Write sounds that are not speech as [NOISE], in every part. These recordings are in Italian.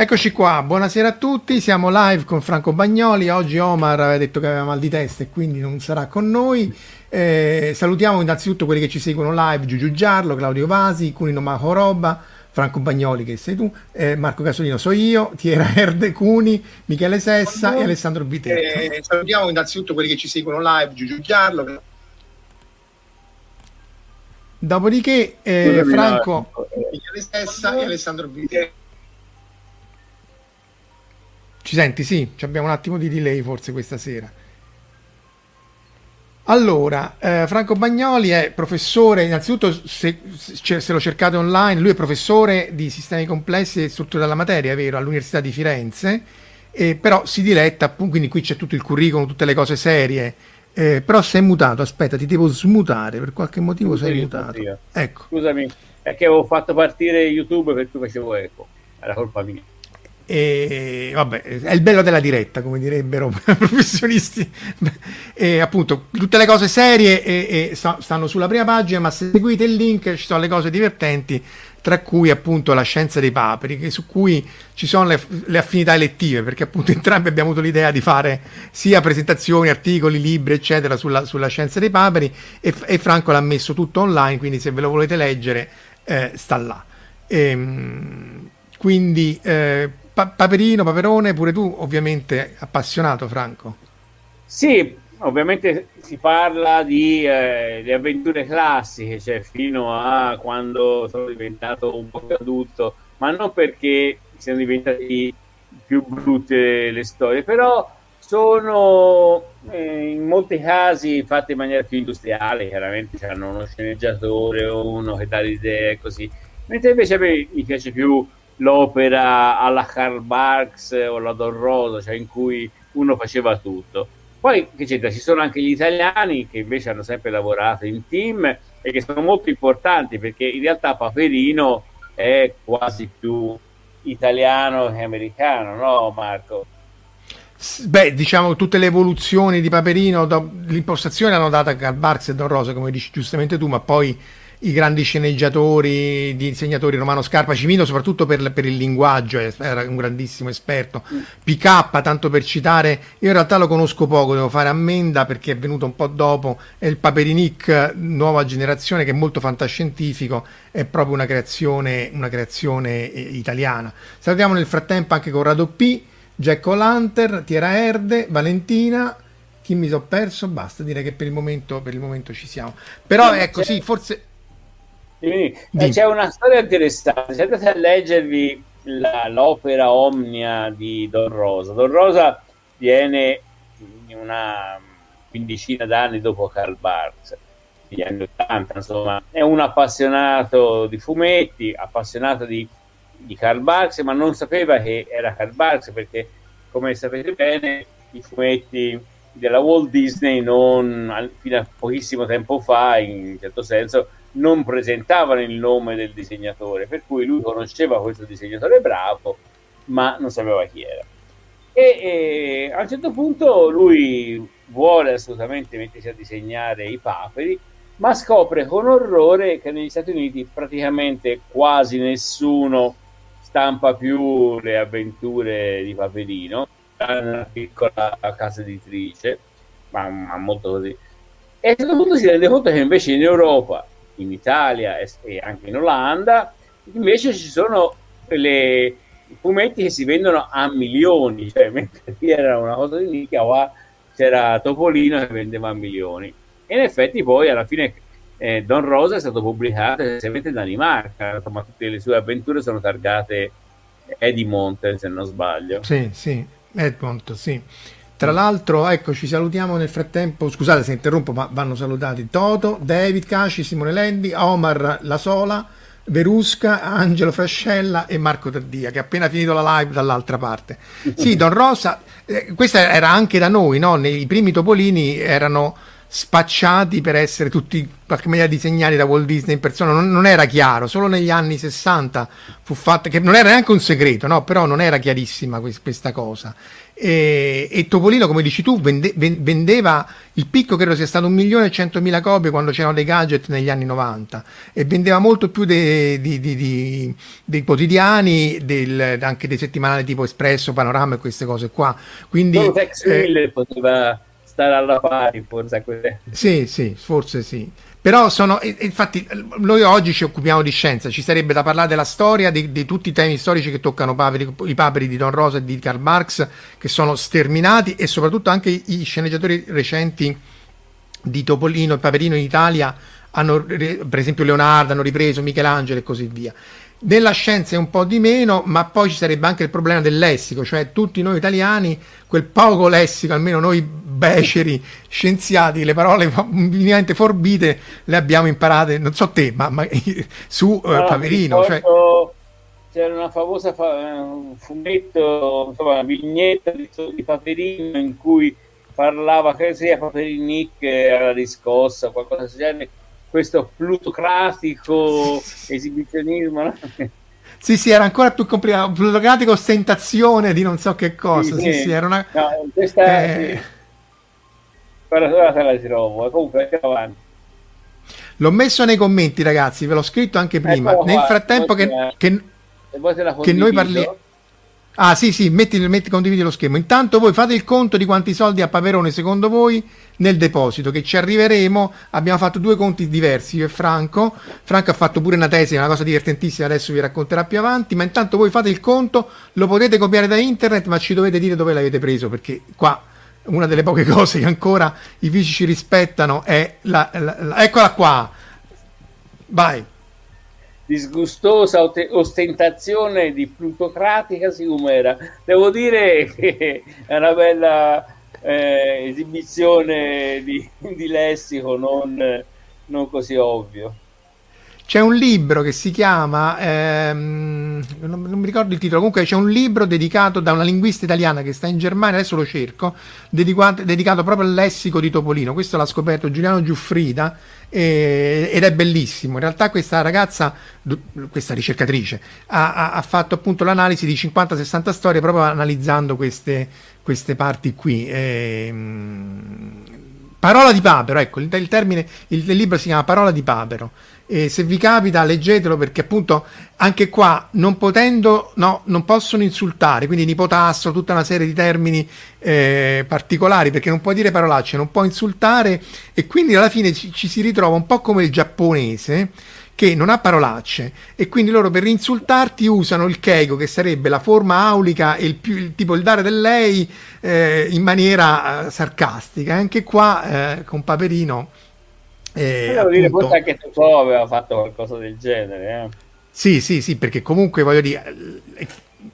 Eccoci qua, buonasera a tutti, siamo live con Franco Bagnoli, oggi Omar aveva detto che aveva mal di testa e quindi non sarà con noi. Eh, salutiamo innanzitutto quelli che ci seguono live, Giugiu Giarlo, Claudio Vasi, Cunino Mahoroba, Franco Bagnoli che sei tu, eh, Marco Casolino so io, Tiera Erde Cuni, Michele Sessa Buongiorno. e Alessandro Viterbo. Eh, salutiamo innanzitutto quelli che ci seguono live, Giugiu Giarlo. Dopodiché eh, Franco... Michele Sessa e Alessandro Viterbo. Ci senti? Sì, abbiamo un attimo di delay forse questa sera. Allora, eh, Franco Bagnoli è professore, innanzitutto se, se, lo cercate online, lui è professore di sistemi complessi e strutture della materia, vero, all'Università di Firenze, eh, però si diretta, quindi qui c'è tutto il curriculum, tutte le cose serie, eh, però sei mutato, aspetta, ti devo smutare, per qualche motivo Scusami, sei mutato. Ecco. Scusami, è che avevo fatto partire YouTube per cui facevo eco, era colpa mia. E vabbè, è il bello della diretta, come direbbero i [LAUGHS] professionisti. E appunto, tutte le cose serie e, e stanno sulla prima pagina, ma se seguite il link ci sono le cose divertenti, tra cui appunto la scienza dei paperi, su cui ci sono le, le, affinità elettive, perché appunto [LAUGHS] entrambi abbiamo avuto l'idea di fare sia presentazioni, articoli, libri, eccetera, sulla, sulla scienza dei paperi, e, e, Franco l'ha messo tutto online, quindi se ve lo volete leggere, eh, sta là. E, ehm, quindi eh, pa- Paperino, Paperone, pure tu ovviamente appassionato Franco. Sì, ovviamente si parla di, eh, di, avventure classiche, cioè fino a quando sono diventato un po' adulto, ma non perché siano diventate più brutte le storie, però sono eh, in molti casi fatte in maniera più industriale, chiaramente hanno uno sceneggiatore o uno che dà l'idea e così, mentre invece a me mi piace più l'opera alla Karl Marx o la Don Rosa, cioè in cui uno faceva tutto. Poi che c'entra? Ci sono anche gli italiani che invece hanno sempre lavorato in team e che sono molto importanti perché in realtà Paperino è quasi più italiano che americano, no Marco? Beh, diciamo tutte le evoluzioni di Paperino, l'impostazione hanno data Karl Marx e Don Rosa, come dici giustamente tu, ma poi i grandi sceneggiatori, disegnatori Romano Scarpa, Cimino soprattutto per, per, il linguaggio, era un grandissimo esperto. PK, tanto per citare, io in realtà lo conosco poco, devo fare ammenda perché è venuto un po' dopo, è il Paperinic nuova generazione che è molto fantascientifico, è proprio una creazione, una creazione eh, italiana. Salutiamo nel frattempo anche Corrado P, Jack O'Lantern, Tiera Erde, Valentina chi mi sono perso, basta, direi che per il momento, per il momento ci siamo. Però ecco, sì, forse eh, c'è una storia interessante. Se andate a leggervi la, l'opera Omnia di Don Rosa, Don Rosa viene una quindicina d'anni dopo Karl Barks, negli anni 80, insomma, è un appassionato di fumetti, appassionato di, di Karl Barks, ma non sapeva che era Karl Barks perché, come sapete bene, i fumetti della Walt Disney non, fino a pochissimo tempo fa, in certo senso, non presentavano il nome del disegnatore, per cui lui conosceva questo disegnatore bravo, ma non sapeva chi era. E, e a un certo punto lui vuole assolutamente mettersi a disegnare i paperi, ma scopre con orrore che negli Stati Uniti praticamente quasi nessuno stampa più le avventure di Paperino, una piccola casa editrice, ma, ma molto così. E a un certo punto si rende conto che invece in Europa, in Italia e, anche in Olanda, invece ci sono le, i fumetti che si vendono a milioni, cioè [LAUGHS] mentre lì era una cosa di nicchia, qua c'era Topolino che vendeva a milioni. E in effetti poi alla fine eh, Don Rosa è stato pubblicato essenzialmente in Danimarca, ma tutte le sue avventure sono targate Edimont, se non sbaglio. Sì, sì, Edmont, sì. Tra l'altro, ecco, ci salutiamo nel frattempo, scusate se interrompo, ma vanno salutati Toto, David Caci, Simone Lendi, Omar La Sola, Verusca, Angelo Frascella e Marco Taddia, che ha appena finito la live dall'altra parte. Sì, [LAUGHS] Don Rosa, eh, questa era anche da noi, no? Nei primi Topolini erano spacciati per essere tutti in qualche maniera disegnati da Walt Disney in persona, non, non, era chiaro, solo negli anni 60 fu fatta, che non era neanche un segreto, no? però non era chiarissima questa cosa. E, e, Topolino, come dici tu, vende, vendeva il picco, credo sia stato un milione e centomila copie quando c'erano dei gadget negli anni 90 e vendeva molto più dei, dei, dei, dei quotidiani, del, anche dei settimanali tipo Espresso, Panorama e queste cose qua. Quindi, Solo Tex eh, poteva stare alla pari, forse. Sì, sì, forse sì. Però sono, infatti, noi oggi ci occupiamo di scienza, ci sarebbe da parlare della storia, di, di tutti i temi storici che toccano paperi, i paperi di Don Rosa e di Karl Marx, che sono sterminati, e soprattutto anche i, i sceneggiatori recenti di Topolino e Paperino in Italia hanno, per esempio Leonardo, hanno ripreso Michelangelo e così via. Nella scienza è un po' di meno, ma poi ci sarebbe anche il problema del lessico, cioè tutti noi italiani, quel poco lessico, almeno noi beceri, [LAUGHS] scienziati, le parole minimamente forbite le abbiamo imparate, non so te, ma, ma [LAUGHS] su uh, Paperino. Cioè... C'era una famosa fa- un fumetto, insomma, una vignetta di, di Paperino in cui parlava, che sia Paperinic alla riscossa, qualcosa del genere questo plutocratico esibizionismo. Sì, sì, era ancora più complicato, plutocratico ostentazione di non so che cosa. Sì, sì, sì, era una... No, questa... Eh... Sì. Ora se la ritrovo, comunque andiamo avanti. L'ho messo nei commenti, ragazzi, ve l'ho scritto anche prima. Ecco Nel frattempo che, che, che noi parliamo... Ah sì sì, metti, metti, condividi lo schermo. Intanto voi fate il conto di quanti soldi a Paperone secondo voi nel deposito, che ci arriveremo. Abbiamo fatto due conti diversi, io e Franco. Franco ha fatto pure una tesi, una cosa divertentissima, adesso vi racconterà più avanti. Ma intanto voi fate il conto, lo potete copiare da internet, ma ci dovete dire dove l'avete preso, perché qua una delle poche [LAUGHS] cose che ancora i fisici rispettano è la, la, la eccola qua. Vai disgustosa ostentazione di plutocratica siccome Devo dire che è una bella eh, esibizione di, di lessico non, non così ovvio. C'è un libro che si chiama, ehm, non, non, mi ricordo il titolo, comunque c'è un libro dedicato da una linguista italiana che sta in Germania, adesso lo cerco, dedicato, dedicato proprio al lessico di Topolino. Questo l'ha scoperto Giuliano Giuffrida eh, ed è bellissimo. In realtà questa ragazza, questa ricercatrice, ha, ha fatto appunto l'analisi di 50-60 storie proprio analizzando queste, queste parti qui. Eh, parola di papero, ecco, il, il termine, il, il libro si chiama Parola di papero e se vi capita leggetelo perché appunto anche qua non potendo no, non possono insultare quindi nipotasso tutta una serie di termini eh, particolari perché non puoi dire parolacce non puoi insultare e quindi alla fine ci, ci si ritrova un po' come il giapponese che non ha parolacce e quindi loro per insultarti usano il keigo che sarebbe la forma aulica e il, più, il tipo il dare del lei eh, in maniera eh, sarcastica. Anche qua eh, con Paperino eh, devo appunto... dire, forse anche Totò aveva fatto qualcosa del genere. Eh. Sì, sì, sì, perché comunque voglio dire, eh,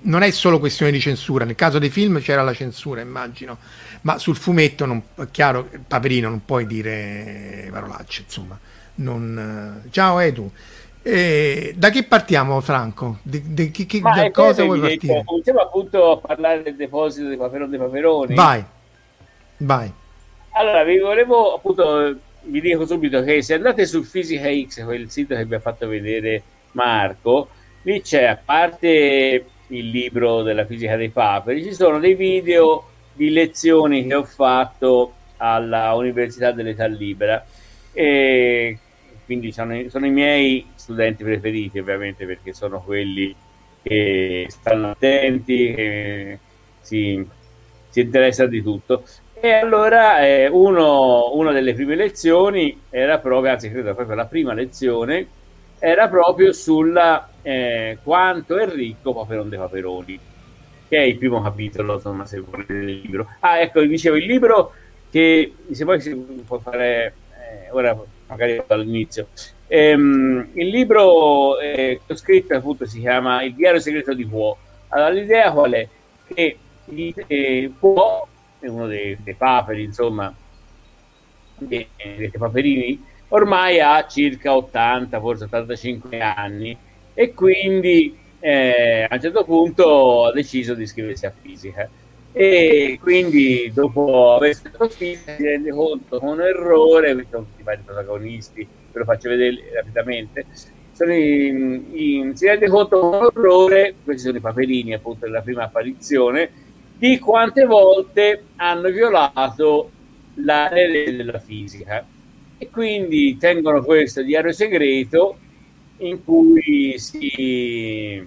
non è solo questione di censura. Nel caso dei film c'era la censura, immagino, ma sul fumetto, non, chiaro, Paperino non puoi dire parolacce, insomma. Non... Eh, ciao Edu. Eh, da che partiamo, Franco? Di, di, di, di da cosa vuoi partire? Cominciamo appunto a parlare del deposito dei Paperoni. Dei paperoni. Vai, vai. allora vi volevo appunto vi dico subito che se andate su Fisica X, quel sito che vi ha fatto vedere Marco, lì c'è a parte il libro della fisica dei paperi, ci sono dei video di lezioni che ho fatto alla Università dell'Età Libera. E quindi sono, sono i miei studenti preferiti ovviamente perché sono quelli che stanno attenti, che si, si interessano di tutto e allora eh, uno, una delle prime lezioni era proprio, anzi credo proprio la prima lezione, era proprio sulla eh, quanto è ricco Paperon dei Paperoni, che è il primo capitolo, insomma, se volete del libro. Ah, ecco, dicevo, il libro che se poi si può fare, eh, ora magari dall'inizio, ehm, il libro eh, che ho scritto appunto si chiama Il diario segreto di Può. Allora, l'idea qual è? Che eh, uno dei, dei paperi, insomma, dei, dei paperini, ormai ha circa 80, forse 85 anni e quindi eh, a un certo punto ha deciso di iscriversi a fisica. E quindi dopo aver studiato fisica si rende conto con un errore, questi i vari protagonisti, ve lo faccio vedere rapidamente, in, in, si rende conto con un errore, questi sono i paperini appunto della prima apparizione, di quante volte hanno violato la legge della fisica e quindi tengono questo diario segreto in cui si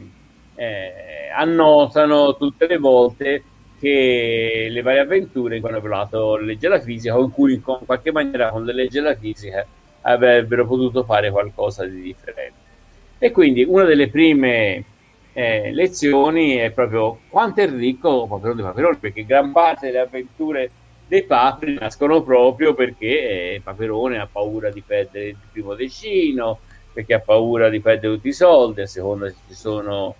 eh, annotano tutte le volte che le varie avventure che hanno violato la legge della fisica o in cui in qualche maniera con la legge della fisica avrebbero potuto fare qualcosa di differente. E quindi una delle prime eh, lezioni è proprio quanto è ricco Paperone di Paperone, perché gran parte delle avventure dei papri nascono proprio perché eh, Paperone ha paura di perdere il primo decino, perché ha paura di perdere tutti i soldi, a seconda se ci sono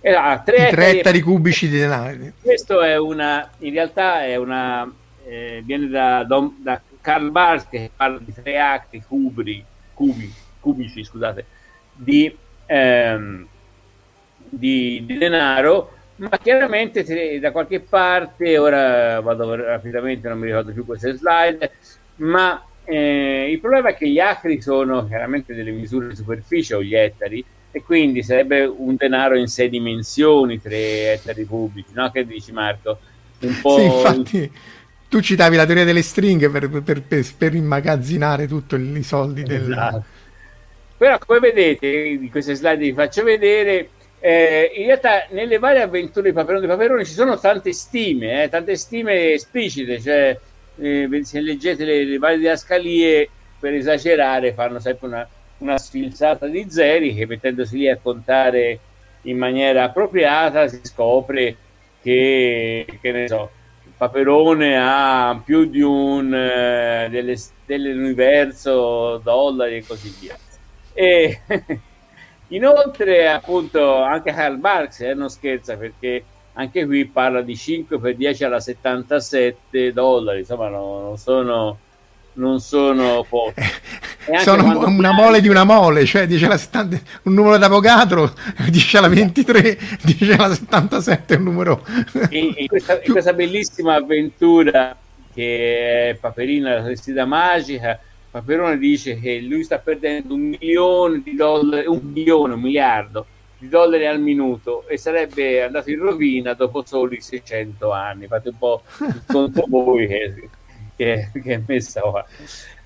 eh, ah, tre, ettari, ettari cubici di denaro. Questo è una, in realtà è una, eh, viene da, da Karl Barth che parla di tre atti cubri, cubi, cubici, scusate, di, ehm, di, di denaro, ma chiaramente se da qualche parte, ora vado rapidamente, non mi ricordo più queste slide, ma eh, il problema è che gli acri sono chiaramente delle misure di superficie o gli ettari e quindi sarebbe un denaro in sei dimensioni, tre ettari pubblici, no? Che dici Marco? Un po'... Sì, infatti tu citavi la teoria delle stringhe per, per, per, per immagazzinare tutti i soldi del... Esatto. Però come vedete, in queste slide vi faccio vedere, eh, in realtà nelle varie avventure di Paperone di Paperone ci sono tante stime, eh, tante stime esplicite, cioè eh, se leggete le, le varie didascalie per esagerare fanno sempre una, una sfilzata di zeri che mettendosi lì a contare in maniera appropriata si scopre che, che ne so, Paperone ha più di un eh, delle, dell'universo dollari e così via. E [LAUGHS] Inoltre, appunto, anche Karl Marx eh, non scherza perché anche qui parla di 5 per 10 alla 77 dollari, insomma, no, non sono non sono pochi. sono una mole di una mole, cioè dice la 70, un numero d'avvocato, dice la 23, dice la 77 un numero. In, questa, questa, bellissima avventura che è Paperina la vestita magica, Paperone dice che lui sta perdendo un milione di dollari, un milione, un miliardo di dollari al minuto e sarebbe andato in rovina dopo soli 600 anni. Fate un po' conto voi che, che, che, è messa qua.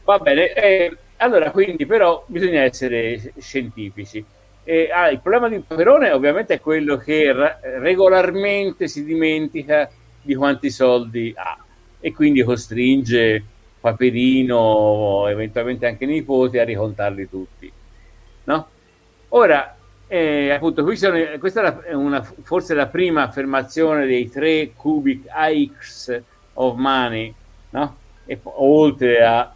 Va bene, eh, allora quindi però bisogna essere scientifici. Eh, ah, il problema di Paperone ovviamente è quello che ra- regolarmente si dimentica di quanti soldi ha e quindi costringe Paperino, eventualmente anche nipote, a ricontarli tutti. No? Ora, eh, appunto, qui sono, questa è una, forse la prima affermazione dei tre cubic AX of money, no? E oltre a...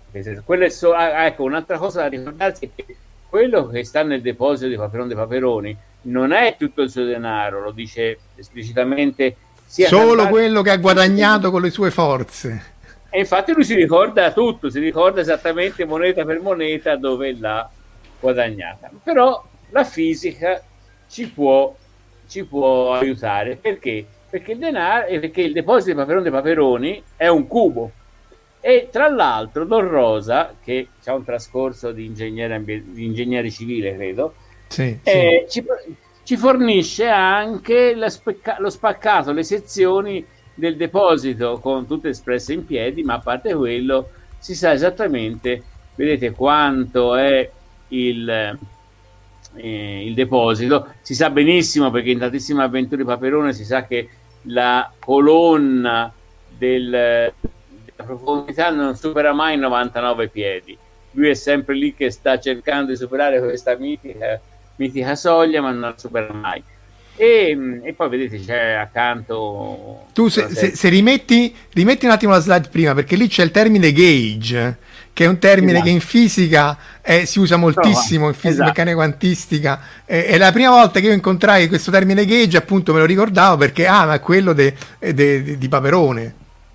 So, ah, ecco, un'altra cosa da ricordarsi è che quello che sta nel deposito di Paperone dei Paperoni non è tutto il suo denaro, lo dice esplicitamente. Solo quello che ha guadagnato con le sue forze. E infatti lui si ricorda tutto, si ricorda esattamente moneta per moneta dove l'ha guadagnata. Però la fisica ci può, ci può aiutare perché? Perché il denaro, perché il deposito di Paperone dei Paperoni è un cubo e tra l'altro Don Rosa, che ha un trascorso di ingegnere, di ingegnere civile, credo, Sì, eh, sì. ci, ci fornisce anche la specca- lo spaccato, le sezioni del deposito con tutte espresse in piedi, ma a parte quello si sa esattamente, vedete quanto è il, eh, il deposito, si sa benissimo perché in tantissime avventure di Paperone si sa che la colonna del, della profondità non supera mai 99 piedi. Lui è sempre lì che sta cercando di superare questa mitica, mitica soglia, ma non la supera mai. E, e poi vedete c'è accanto Tu se, se- se rimetti, rimetti un attimo la slide prima, perché lì c'è il termine gauge, che è un termine Esatto. che in fisica eh, si usa moltissimo, in fisica Esatto. meccanica quantistica. Eh, è la prima volta che io incontrai questo termine gauge, appunto me lo ricordavo perché, ah, ma è quello de- de- de- di Paperone.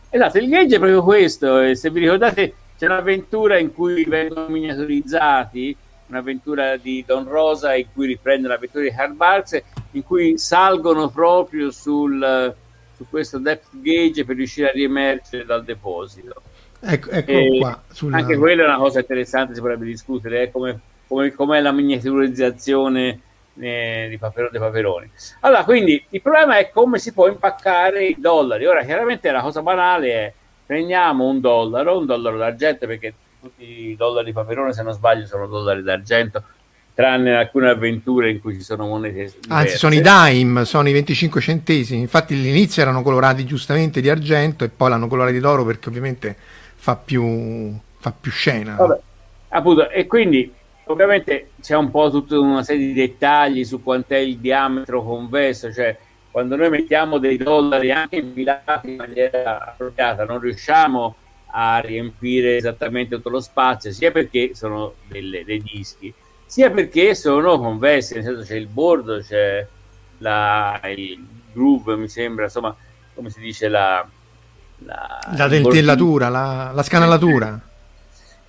Esatto, il gauge è proprio questo. e Se vi ricordate, c'è un'avventura in cui vengono miniaturizzati, un'avventura di Don Rosa in cui riprende l'avventura di Karl Barks, in cui salgono proprio sul, su questo depth gauge per riuscire a riemergere dal deposito. Ecco, ecco qua. sul- Anche quella è una cosa interessante, si potrebbe discutere, eh, come, come, com'è la miniaturizzazione eh, di Papero- dei Paperoni. Allora, quindi il problema è come si può impaccare i dollari. Ora, chiaramente la cosa banale è prendiamo un dollaro, un dollaro d'argento, perché tutti i dollari di Paperone, se non sbaglio, sono dollari d'argento, tranne alcune avventure in cui ci sono monete diverse. Anzi, sono i dime, sono i 25 centesimi. Infatti, all'inizio erano colorati giustamente di argento e poi l'hanno colorati d'oro perché ovviamente fa più, fa più scena. Vabbè, appunto, e quindi ovviamente c'è un po' tutta una serie di dettagli su quant'è il diametro convesso, cioè quando noi mettiamo dei dollari anche infilati in maniera appropriata non riusciamo a riempire esattamente tutto lo spazio, sia perché sono delle- dei dischi, sia perché sono convessi, nel senso c'è il bordo, c'è la, il groove, mi sembra, insomma, come si dice la... La, La dentellatura, la, la scanalatura.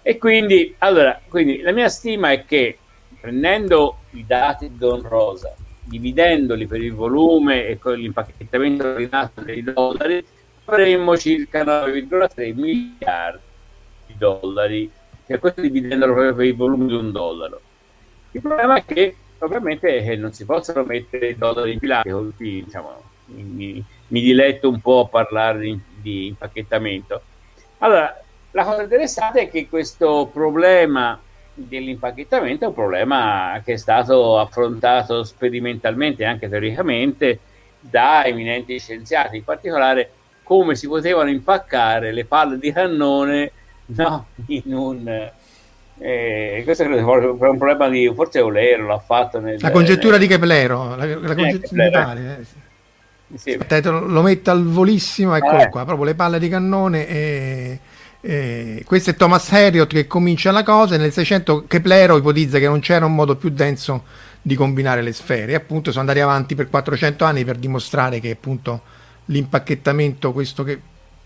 e quindi, allora, quindi la mia stima è che prendendo i dati di Don Rosa, dividendoli per il volume e con l'impacchettamento ordinato dei dollari, avremmo circa 9,3 miliardi di dollari. Cioè, questo dividendolo proprio per il volume di un dollaro. Il problema è che ovviamente eh, non si possono mettere i dollari impilati, così, diciamo, mi, mi diletto un po' a parlare di, di impacchettamento. Allora, la cosa interessante è che questo problema dell'impacchettamento è un problema che è stato affrontato sperimentalmente anche teoricamente da eminenti scienziati, in particolare come si potevano impaccare le palle di cannone no, in un... Eh, questo sia un problema di forse Eulero l'ha fatto nel, La congettura nel- di Keplero. La, la congettura Keplero, eh, sì. Aspetta, lo, metto al volissimo, eccolo Eh. qua, proprio le palle di cannone. E, e questo è Thomas Harriot che comincia la cosa. e Nel 600 Keplero ipotizza che non c'era un modo più denso di combinare le sfere. E appunto sono andati avanti per 400 anni per dimostrare che appunto l'impacchettamento, questo che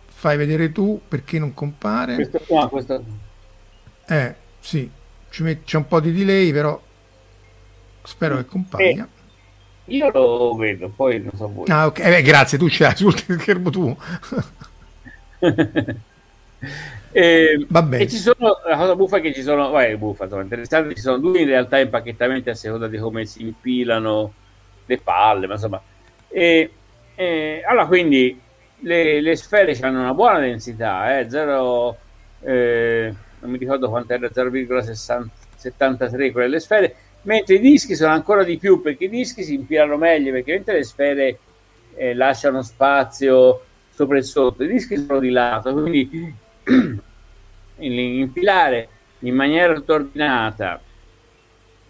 fai vedere tu, perché non compare? Questo qua, questo- Eh, sì, c'è un po' di delay, però spero che compaia. io lo vedo, poi non so voi. Ah, ok, eh, beh, grazie, tu ce l'hai sul [LAUGHS] schermo tu. E, Vabbè. e ci sono la cosa buffa è che ci sono, vai, buffa, insomma, interessante, ci sono due in realtà impacchettamenti a seconda di come si impilano le palle, ma insomma. E, e, allora quindi le, le sfere hanno una buona densità, eh, 0, eh, non mi ricordo quanto era 0,73 quelle le sfere, mentre i dischi sono ancora di più perché i dischi si impilano meglio perché mentre le sfere eh, lasciano spazio sopra e sotto, i dischi sono di lato, quindi [CLEARS THROAT] impilare in maniera ordinata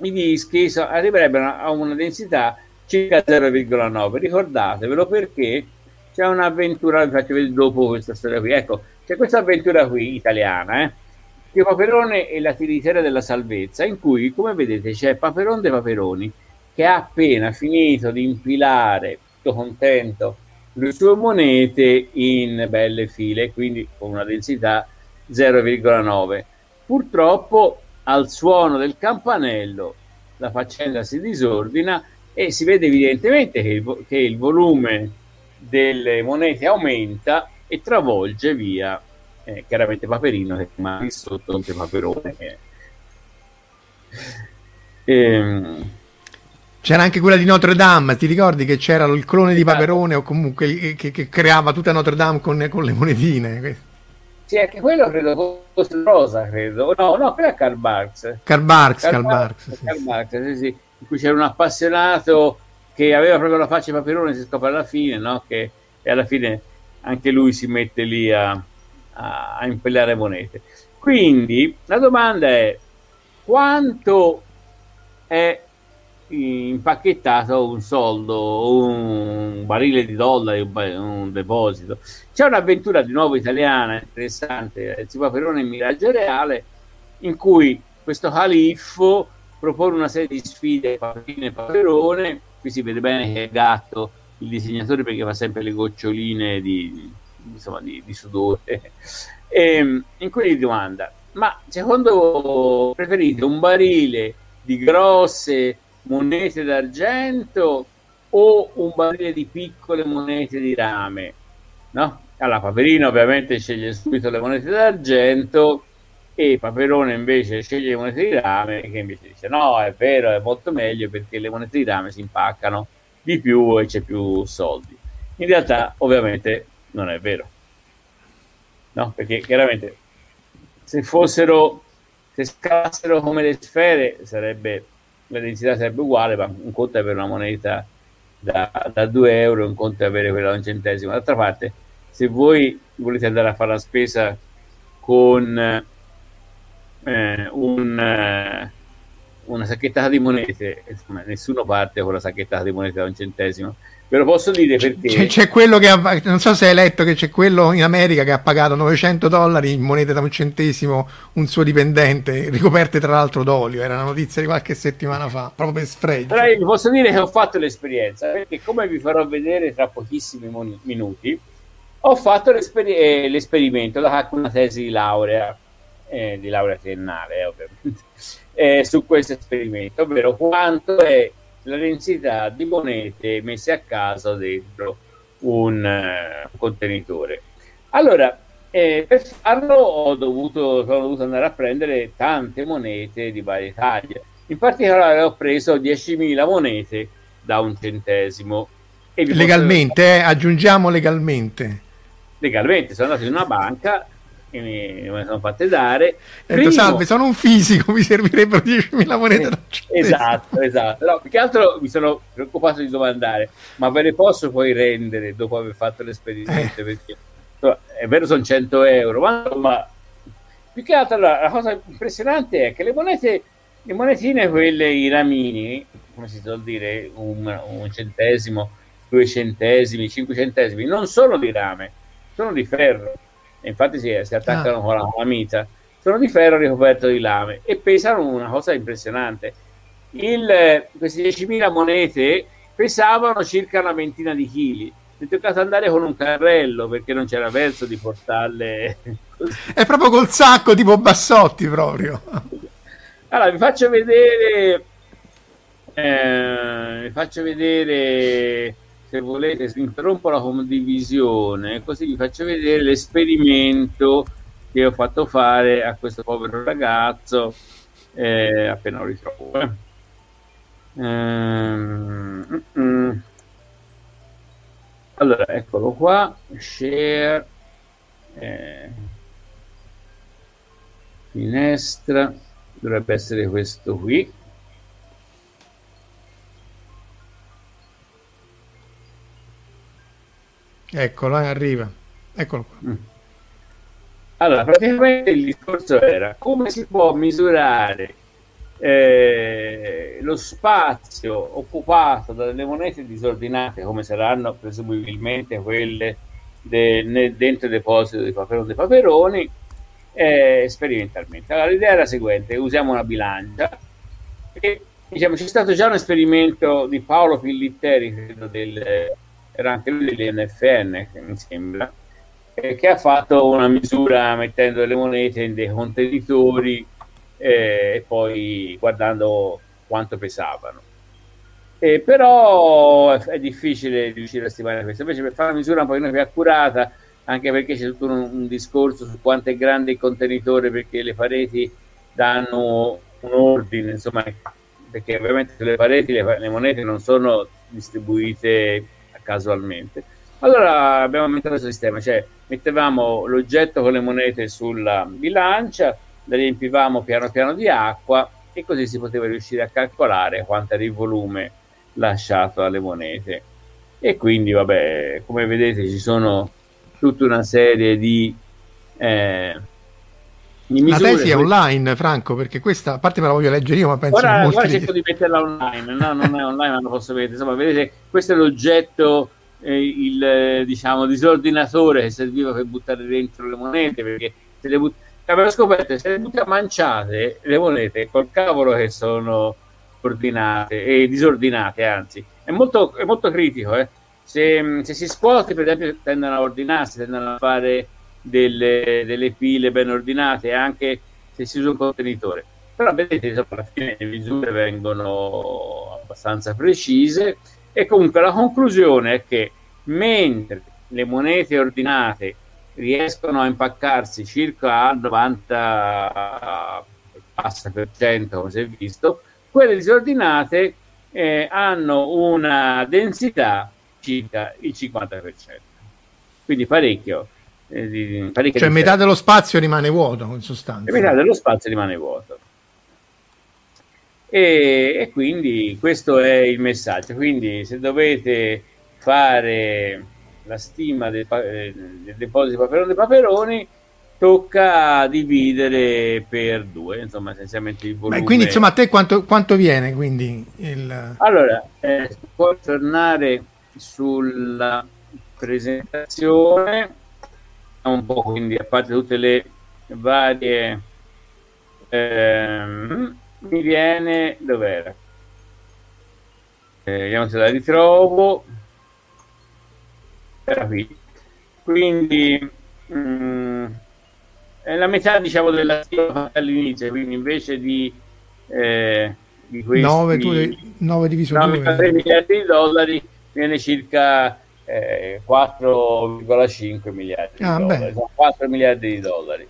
i dischi so- arriverebbero a una densità circa 0,9 ricordatevelo perché c'è un'avventura vi faccio vedere dopo questa storia qui ecco c'è questa avventura qui italiana eh? Paperone e la tiritera della salvezza in cui come vedete c'è Paperon dei Paperoni che ha appena finito di impilare tutto contento le sue monete in belle file quindi con una densità 0,9 purtroppo al suono del campanello la faccenda si disordina e si vede evidentemente che il, che il volume delle monete aumenta e travolge via eh, chiaramente Paperino che rimane sotto un Paperone. Eh. Ehm, c'era anche quella di Notre Dame, ti ricordi che c'era il clone di esatto. Paperone o comunque che, che creava tutta Notre Dame con, con, le monetine? Sì, anche quello credo fosse Rosa, credo. No, no, quello è Karl Barks. Karl Barks, Karl, Barks, sì. Karl Barks sì, sì. In cui c'era un appassionato che aveva proprio la faccia di Paperone, si scopre alla fine, no? Che, e alla fine anche lui si mette lì a, a, a impellare monete. Quindi la domanda è quanto è impacchettato un soldo, un barile di dollari, un, deposito. C'è un'avventura di nuovo italiana interessante, si fa Perone in Miraggio Reale, in cui questo califfo propone una serie di sfide Paperine e Paperone, qui si vede bene che è gatto il disegnatore perché fa sempre le goccioline di, insomma, di, di sudore, e, [LAUGHS] ehm, in cui gli domanda, ma secondo preferite un barile di grosse monete d'argento o un barile di piccole monete di rame? No? Allora, Paperino ovviamente sceglie subito le monete d'argento e Paperone invece sceglie le monete di rame che invece dice no, è vero, è molto meglio perché le monete di rame si impaccano di più e c'è più soldi. In realtà ovviamente non è vero. No, perché chiaramente se fossero se scalassero come le sfere sarebbe la densità sarebbe uguale, ma un conto è avere una moneta da, da 2 euro, un conto è avere quella da un centesimo. D'altra parte, se voi volete andare a fare la spesa con eh, un, eh, una sacchettata di monete, insomma, nessuno parte con la sacchettata di monete da un centesimo, Ve lo posso dire perché. C'è, c'è, quello che ha, non so se hai letto che c'è quello in America che ha pagato 900 dollari in monete da un centesimo un suo dipendente, ricoperte tra l'altro d'olio. Era una notizia di qualche settimana fa, proprio per sfregio. Però io vi posso dire che ho fatto l'esperienza perché, come vi farò vedere tra pochissimi mon- minuti, ho fatto l'esper- eh, l'esperimento da una tesi di laurea, eh, di laurea triennale, ovviamente, eh, su questo esperimento, ovvero quanto è la densità di monete messe a caso dentro un uh, contenitore. Allora, eh, per farlo ho dovuto, sono dovuto andare a prendere tante monete di varie taglie. In particolare ho preso 10.000 monete da un centesimo. legalmente, posso... eh, aggiungiamo legalmente. Legalmente, sono andato in una banca che mi, me sono fatte dare. Detto, salve, sono un fisico, mi servirebbero 10.000 monete da Esatto, esatto. No, più che altro mi sono preoccupato di domandare, ma ve le posso poi rendere dopo aver fatto l'esperimento? Eh. Perché è vero, sono 100 euro, ma, ma più che altro la, la, cosa impressionante è che le monete, le monetine, quelle, i ramini, come si suol dire, un, un centesimo, due centesimi, cinque centesimi, non sono di rame, sono di ferro infatti si, si attaccano ah. con la calamita, sono di ferro ricoperto di lame e pesano una cosa impressionante. Il, queste 10.000 monete pesavano circa una ventina di chili. Mi è toccato andare con un carrello perché non c'era verso di portarle. [LAUGHS] È proprio col sacco tipo Bassotti proprio. Allora, vi faccio vedere. Eh, vi faccio vedere se volete interrompo la condivisione così vi faccio vedere l'esperimento che ho fatto fare a questo povero ragazzo eh, appena lo ritrovo eh. Ehm, mm, allora eccolo qua share eh, finestra dovrebbe essere questo qui Eccolo, eh, arriva. Eccolo qua. Mm. Allora, praticamente il discorso era come si può misurare eh, lo spazio occupato dalle monete disordinate, come saranno presumibilmente quelle de, nel, dentro il deposito di Paperone dei Paperoni, eh, sperimentalmente. Allora, l'idea era la seguente: usiamo una bilancia e diciamo, c'è stato già un esperimento di Paolo Pillitteri, credo, del era anche lui dell'NFN, mi sembra, eh, che ha fatto una misura mettendo le monete in dei contenitori eh, e poi guardando quanto pesavano. Eh, però è, è, difficile riuscire a stimare questo. Invece, per fare una misura un po' più accurata, anche perché c'è tutto un, un discorso su quanto è grande il contenitore, perché le pareti danno un ordine, insomma, perché ovviamente sulle pareti le, le monete non sono distribuite casualmente. Allora abbiamo inventato questo sistema, cioè mettevamo l'oggetto con le monete sulla bilancia, le riempivamo piano piano di acqua e così si poteva riuscire a calcolare quanto era il volume lasciato alle monete. E quindi, vabbè, come vedete ci sono tutta una serie di... Eh, la tesi è online, Franco, perché questa a parte me la voglio leggere io, ma penso ora, che molti... ora cerco di metterla online, no, non è online, ma lo posso vedere. Insomma, vedete, questo è l'oggetto, eh, il diciamo disordinatore che serviva per buttare dentro le monete, perché se le but... abbiamo scoperto se le butte manciate le monete col cavolo che sono ordinate e disordinate, anzi, è molto, è molto critico, eh. se, se si scuote, per esempio, tendono a ordinarsi, tendono a fare delle, delle pile ben ordinate anche se si usa un contenitore. Però vedete, insomma, alla fine le misure vengono abbastanza precise e comunque la conclusione è che mentre le monete ordinate riescono a impaccarsi circa al 90 passa per cento, come si è visto, quelle disordinate eh, hanno una densità circa il 50%. Quindi parecchio eh, di, cioè metà dello spazio rimane vuoto in sostanza. E metà dello spazio rimane vuoto. E, e, quindi questo è il messaggio. Quindi se dovete fare la stima del, eh, del deposito Paperone dei Paperoni, tocca dividere per due, insomma, essenzialmente il volume. Ma quindi, insomma, a te quanto, quanto viene? Quindi il... Allora, eh, può tornare sulla presentazione un po', quindi a parte tutte le varie... Ehm, mi viene... dov'era? Eh, vediamo se la ritrovo. Era qui. Quindi... Mh, mm, è la metà diciamo della all'inizio quindi invece di, eh, di questi 9, tu, 9 diviso 9 miliardi di dollari viene circa eh, 4,5 miliardi ah, di dollari, 4 miliardi di dollari.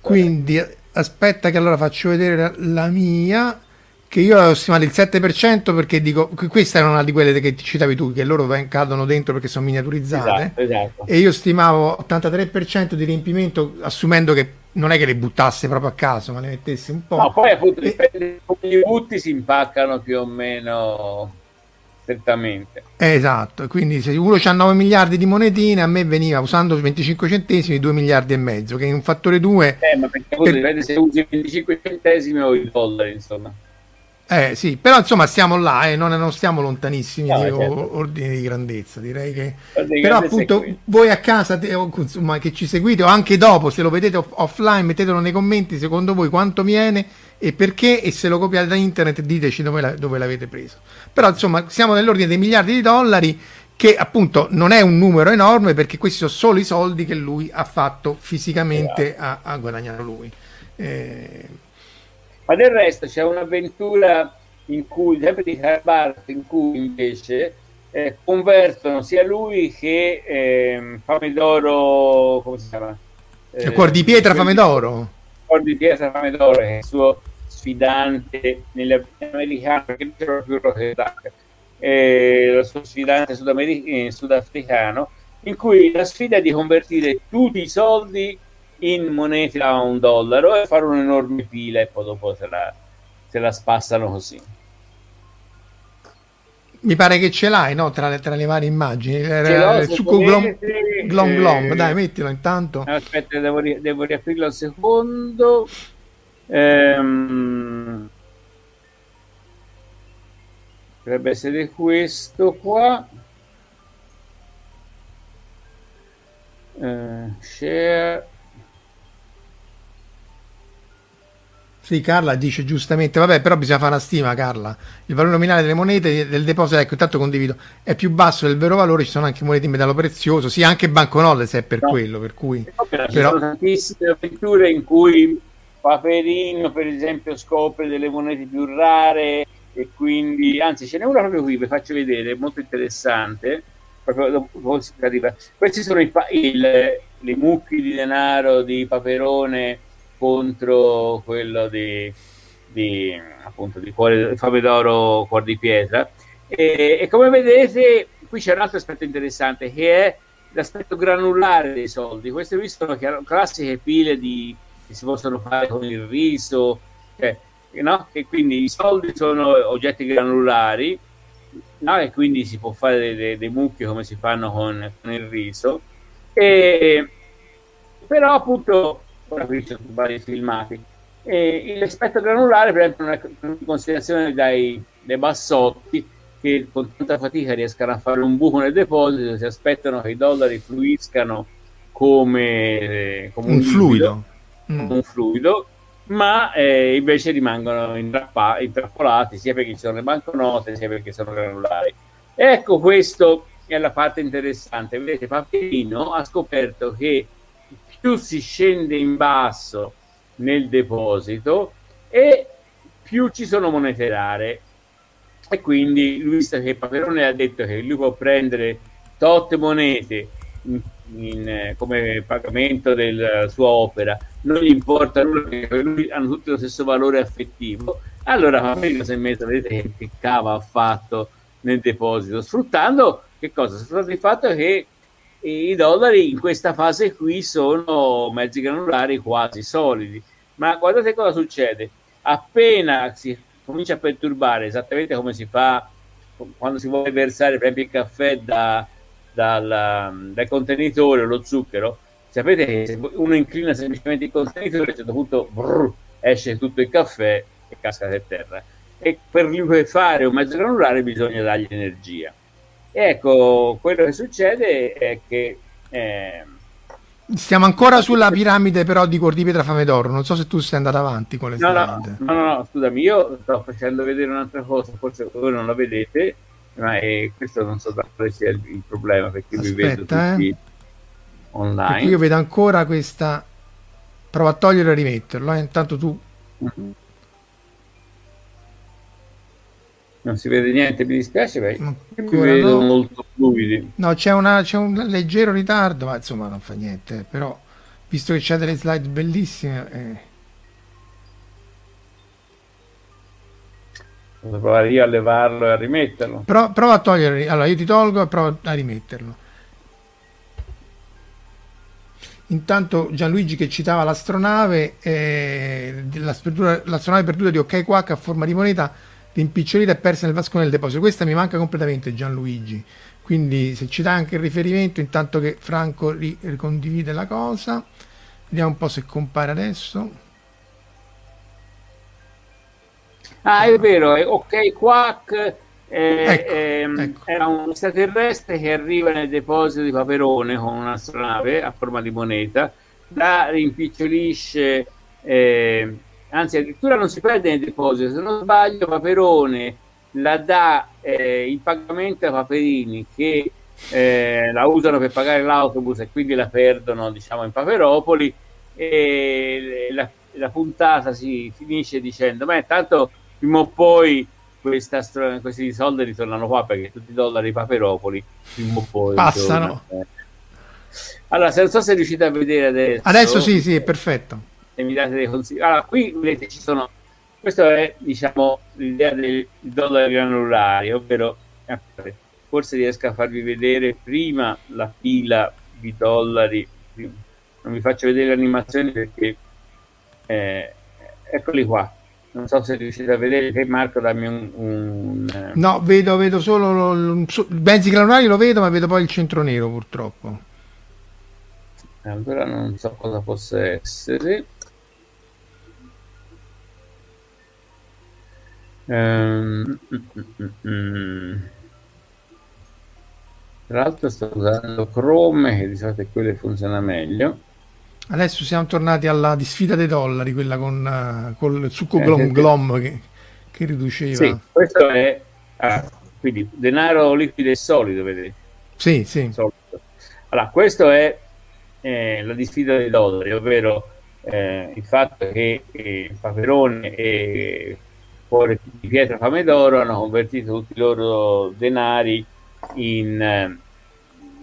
Quindi aspetta che allora faccio vedere la, la mia che io ho stimato il 7% perché dico questa era una di quelle che citavi tu che loro cadono dentro perché sono miniaturizzate esatto, esatto. e io stimavo 83% di riempimento assumendo che non è che le buttasse proprio a caso ma le mettesse un po' no poi appunto e... dipende come li butti si impaccano più o meno strettamente. Esatto, quindi se uno ha 9 miliardi di monetine, a me veniva usando 25 centesimi 2 miliardi e mezzo, che è un fattore 2. Eh, ma perché per... dipende se usi 25 centesimi o i dollari, insomma. Eh sì, però insomma stiamo là e eh, non, non, stiamo lontanissimi no, di certo. ordini di grandezza, direi che... Però appunto voi a casa, te, insomma, che ci seguite o anche dopo, se lo vedete off- offline, mettetelo nei commenti, secondo voi quanto viene e perché e se lo copiate da internet diteci dove, la, dove l'avete preso. Però insomma siamo nell'ordine dei miliardi di dollari che appunto non è un numero enorme perché questi sono solo i soldi che lui ha fatto fisicamente, esatto. a, a guadagnare lui. Eh, ma del resto c'è un'avventura in cui, sempre di Herbart, in cui invece eh, convertono sia lui che eh, Fame d'Oro, come si chiama? Eh, Cuor di Pietra Fame Cuor di che è il suo sfidante nell'americano, non c'era più Rocket eh, il suo sfidante eh, sudafricano, in cui la sfida è di convertire tutti i soldi in monete a un dollaro e fare un'enorme pila e poi dopo se la, se la spassano così. Mi pare che ce l'hai, no? Tra le, tra le varie immagini. Era il succo glom, glom glom. Dai, mettilo intanto. Aspetta, devo, ri- devo riaprirlo un secondo. Ehm... Dovrebbe essere questo qua. Uh, share Sì, Carla dice giustamente, vabbè, però bisogna fare una stima, Carla. Il valore nominale delle monete del deposito, ecco, intanto condivido, è più basso del vero valore, ci sono anche monete in metallo prezioso, sì, anche banconote se è per no. quello, per cui... No, però... Ci sono tantissime avventure in cui Paperino, per esempio, scopre delle monete più rare e quindi, anzi, ce n'è una proprio qui, vi faccio vedere, molto interessante, proprio Questi sono i, il, le mucchi di denaro di Paperone contro quello di, di appunto di cuore, fame d'oro, cuore di pietra. E, e, come vedete, qui c'è un altro aspetto interessante che è l'aspetto granulare dei soldi. Queste qui sono classiche pile di, che si possono fare con il riso, cioè, no? e quindi i soldi sono oggetti granulari no? e quindi si può fare dei, dei, dei mucchi come si fanno con, con il riso. E, però appunto, ora qui sono vari filmati, e l'aspetto granulare per esempio non è in considerazione dai, dai bassotti che con tanta fatica riescano a fare un buco nel deposito, si aspettano che i dollari fluiscano come, come un, un, fluido, mm. un fluido ma eh, invece rimangono intrappa- intrappolati sia perché ci sono le banconote sia perché sono granulari. Ecco, questo è la parte interessante. Vedete, Paperino ha scoperto che più si scende in basso nel deposito e più ci sono monete rare. E quindi lui che Paperone ha detto che lui può prendere tot monete in, in, eh, come pagamento della sua opera, non gli importa nulla perché lui hanno tutti lo stesso valore affettivo. Allora Paperino si è messo, vedete che cava ha fatto nel deposito, sfruttando che cosa? Sfruttando il fatto che i dollari in questa fase qui sono mezzi granulari quasi solidi. Ma guardate cosa succede. Appena si comincia a perturbare, esattamente come si fa quando si vuole versare per esempio il caffè da, dal, dal contenitore lo zucchero, sapete che se uno inclina semplicemente il contenitore, a un certo punto brrr, esce tutto il caffè e casca per terra. E per liquefare un mezzo granulare bisogna dargli energia. Ecco, quello che succede è che... Eh, Stiamo ancora sulla piramide però di Cuor di Pietra Fame d'Oro, non so se tu sei andato avanti con le no. No, no, no, scusami, io sto facendo vedere un'altra cosa, forse voi non la vedete, ma è, questo non so quale sia il, il, problema perché Aspetta, vi vedo tutti eh. online. Perché io vedo ancora questa... Prova a toglierlo e rimetterlo, eh. intanto tu... Mm-hmm. Non si vede niente, mi dispiace perché mi vedo no. molto fluidi. No, c'è, una, c'è, un leggero ritardo, ma insomma non fa niente, però visto che c'è delle slide bellissime... Eh. Posso provare io a levarlo e a rimetterlo? Pro, prova a toglierlo, allora io ti tolgo e provo a rimetterlo. Intanto Gianluigi che citava l'astronave, eh, l'astronave perduta di OK Quack a forma di moneta rimpicciolita e persa nel vasco nel deposito. Questa mi manca completamente Gianluigi. Quindi se ci dà anche il riferimento, intanto che Franco ricondivide la cosa, vediamo un po' se compare adesso. Ah, è vero, è ok, Quack eh, ecco, ehm, ecco. era un extraterrestre che arriva nel deposito di Paperone con un'astronave a forma di moneta, la rimpicciolisce eh, anzi addirittura non si perde nel deposito, se non sbaglio Paperone la dà eh, in pagamento a Paperini che eh, la usano per pagare l'autobus e quindi la perdono diciamo in Paperopoli. E la, la puntata si finisce dicendo ma tanto prima o poi questa, questi soldi ritornano qua perché tutti i dollari di Paperopoli prima o poi passano. allora se non so se riuscite a vedere adesso. Adesso sì sì è perfetto e mi date dei consigli. Allora, qui vedete ci sono, questa è diciamo l'idea del dollaro granulare, ovvero forse riesco a farvi vedere prima la fila di dollari, non vi faccio vedere le animazioni perché eh, eccoli qua. Non so se riuscite a vedere che Marco dammi un, un eh... No, vedo, vedo solo il Benzi granulari lo vedo, ma vedo poi il centro nero purtroppo. Allora non so cosa possa essere. Um, Tra l'altro sto usando Chrome che di solito è quello che funziona meglio. Adesso siamo tornati alla disfida dei dollari, quella con, uh, col succo eh, glom, glom che, che, riduceva. Sì, questo è ah, quindi denaro liquido e solido, vedete? Sì, sì. Solido. Allora, questo è eh, la disfida dei dollari, ovvero eh, il fatto che eh, Paperone e cuore di pietra fame d'oro hanno convertito tutti i loro denari in,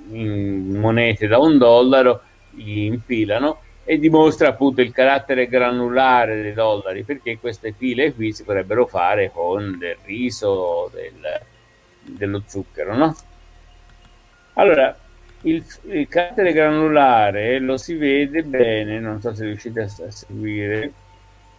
in monete da un dollaro, li impilano e dimostra appunto il carattere granulare dei dollari perché queste file qui si potrebbero fare con del riso, del, dello zucchero, no? Allora, il, il, carattere granulare lo si vede bene, non so se riuscite a, a seguire,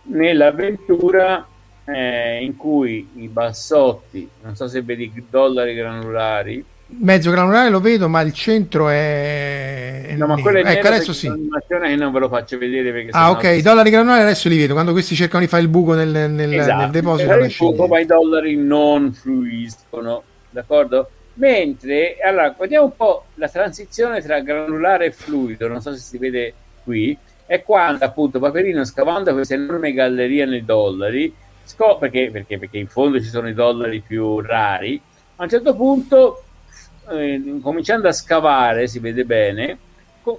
nell'avventura eh, in cui i bassotti, non so se vedi dollari granulari, mezzo granulare lo vedo, ma il centro è. No, ma quello è ecco, adesso sì. che non ve lo faccio vedere perché. Ah, ok. I dollari granulari adesso li vedo. Quando questi cercano di fare il buco nel, nel, esatto. nel deposito, il buco, ma i dollari non fluiscono, d'accordo? Mentre allora guardiamo un po' la transizione tra granulare e fluido. Non so se si vede qui. È quando appunto Paperino scavando questa enorme galleria nei dollari, scopre perché, perché, perché in fondo ci sono i dollari più rari. A un certo punto eh, cominciando a scavare, si vede bene,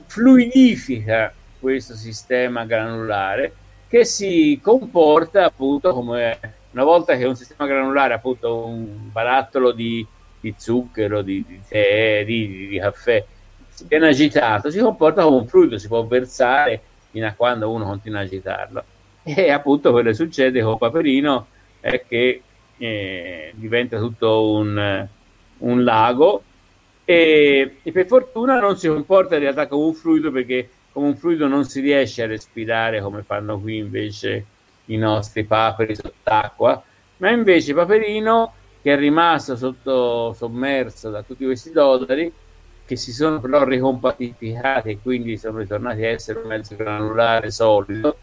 fluidifica questo sistema granulare che si comporta appunto come una volta che un sistema granulare, appunto un barattolo di, di zucchero, di, di tè, di, di, caffè, viene agitato, si comporta come un fluido, si può versare fino a quando uno continua a agitarlo. [LAUGHS] E appunto quello che succede con Paperino è che eh, diventa tutto un, un lago e, e, per fortuna non si comporta in realtà come un fluido perché come un fluido non si riesce a respirare come fanno qui invece i nostri paperi sott'acqua, ma invece Paperino che è rimasto sotto sommerso da tutti questi dollari che si sono però ricompatificati e quindi sono ritornati a essere un mezzo granulare solido,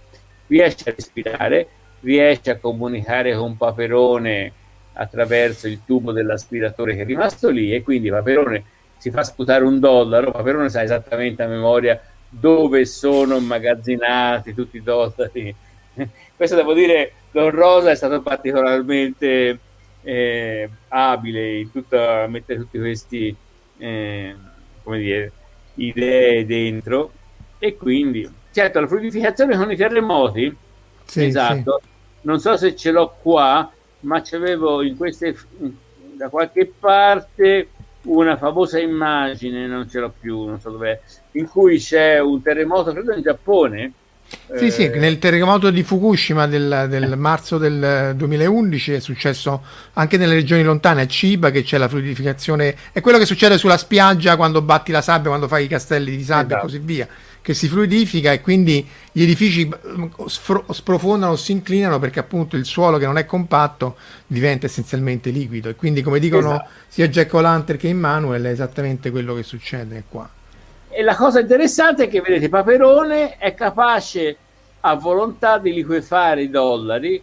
riesce a respirare, riesce a comunicare con Paperone attraverso il tubo dell'aspiratore che è rimasto lì e quindi Paperone si fa sputare un dollaro, Paperone sa esattamente a memoria dove sono immagazzinati tutti i dollari. [LAUGHS] Questo devo dire, Don Rosa è stato particolarmente eh, abile in tutto, a mettere tutti questi eh, come dire, idee dentro e quindi certo la fluidificazione con i terremoti sì, esatto sì. non so se ce l'ho qua ma c'avevo in queste da qualche parte una famosa immagine, non ce l'ho più, non so dov'è, in cui c'è un terremoto, credo in Giappone. Sì, eh... sì, nel terremoto di Fukushima del, del, marzo del 2011 è successo anche nelle regioni lontane, a Chiba, che c'è la fluidificazione, è quello che succede sulla spiaggia quando batti la sabbia, quando fai i castelli di sabbia esatto. e così via che si fluidifica e quindi gli edifici mm, sprofondano, si inclinano perché appunto il suolo che non è compatto diventa essenzialmente liquido e quindi come dicono esatto. sia Jack O'Lantern che Immanuel è esattamente quello che succede qua. E la cosa interessante è che vedete Paperone è capace a volontà di liquefare i dollari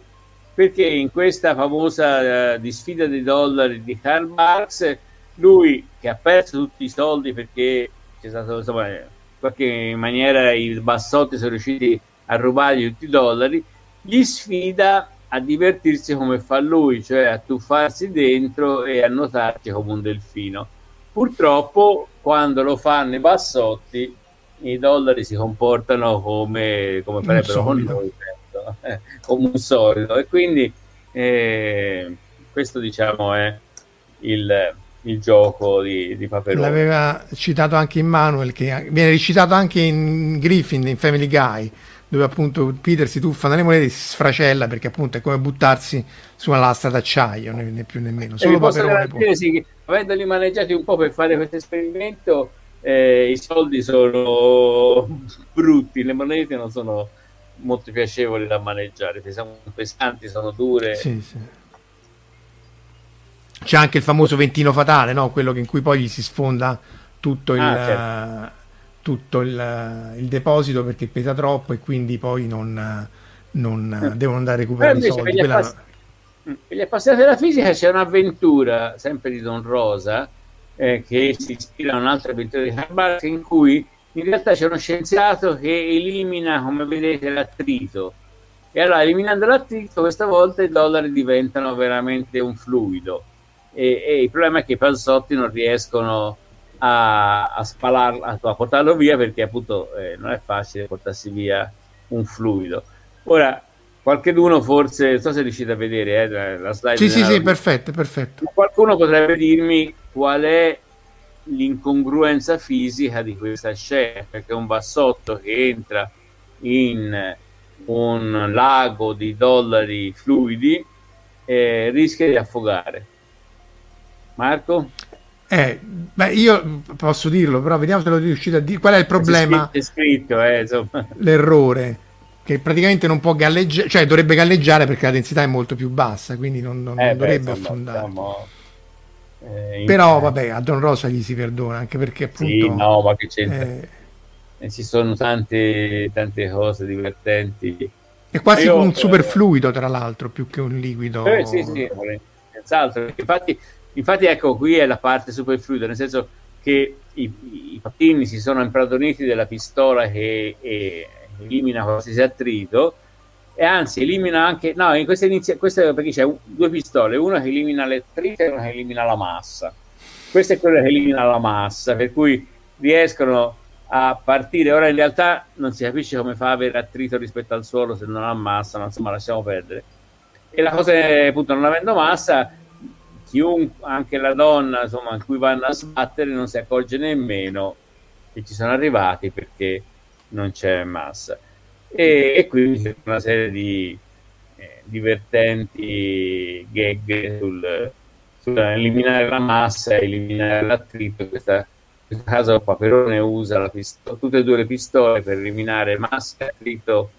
perché in questa famosa di sfida dei dollari di Karl Marx lui che ha perso tutti i soldi perché c'è stato insomma qualche maniera i bassotti sono riusciti a rubargli tutti i dollari, gli sfida a divertirsi come fa lui, cioè a tuffarsi dentro e a nuotarci come un delfino. Purtroppo quando lo fanno i bassotti i dollari si comportano come, come farebbero con noi, certo, eh, come un solido e quindi eh, questo diciamo è il, il gioco di, di Paperone. L'aveva citato anche Immanuel, che viene ricitato anche in Griffin, in Family Guy, dove appunto Peter si tuffa nelle monete e si sfracella perché appunto è come buttarsi su una lastra d'acciaio, né, né più né meno. Solo Paperone può. Sì, che, avendoli maneggiati un po' per fare questo esperimento, eh, i soldi sono [LAUGHS] brutti, le monete non sono molto piacevoli da maneggiare, sono pesanti, sono dure. Sì, sì c'è anche il famoso ventino fatale, no? quello in cui poi gli si sfonda tutto il, ah, certo. tutto il, il deposito perché pesa troppo e quindi poi non, non eh. devono andare a recuperare i soldi. Per gli, appass- mm, per gli appassionati della fisica c'è un'avventura, sempre di Don Rosa, eh, che si ispira a un'altra avventura di Karl in cui in realtà c'è uno scienziato che elimina, come vedete, l'attrito. E allora, eliminando l'attrito, questa volta i dollari diventano veramente un fluido e, e, il problema è che i panzotti non riescono a, a spalarlo, a, a, portarlo via perché appunto eh, non è facile portarsi via un fluido. Ora, qualcuno forse, non so se riuscite a vedere eh, la slide. Sì, sì, sì, perfetto, perfetto. Qualcuno potrebbe dirmi qual è l'incongruenza fisica di questa scena, perché un bassotto che entra in un lago di dollari fluidi eh, rischia di affogare. Marco? Eh, beh, io posso dirlo, però vediamo se lo riuscite a dire. Qual è il problema? È scritto, eh, L'errore che praticamente non può galleggiare, cioè dovrebbe galleggiare perché la densità è molto più bassa, quindi non, non, eh, non dovrebbe beh, affondare. Siamo, eh, Però vabbè, a Don Rosa gli si perdona anche perché appunto... Sì, no, ma che c'entra? Eh, eh, ci sono tante, tante cose divertenti. È quasi io, un superfluido, tra l'altro, più che un liquido. Sì, sì, senz'altro. Infatti, infatti, ecco, qui è la parte superfluida, nel senso che i, i pattini si sono impadroniti della pistola che e, elimina qualsiasi attrito e anzi elimina anche no in questa inizia questa perché c'è due pistole una che elimina l'attrito e una che elimina la massa. Questa è quella che elimina la massa per cui riescono a partire. Ora in realtà non si capisce come fa a avere attrito rispetto al suolo se non ha massa ma insomma lasciamo perdere. E la cosa è appunto non avendo massa chiunque anche la donna insomma in cui vanno a sbattere non si accorge nemmeno che ci sono arrivati perché non c'è massa. E, e quindi c'è una serie di eh, divertenti gag sul, sul, eliminare la massa eliminare l'attrito. Questa, in questo caso Paperone usa pistola, tutte e due le pistole per eliminare massa e attrito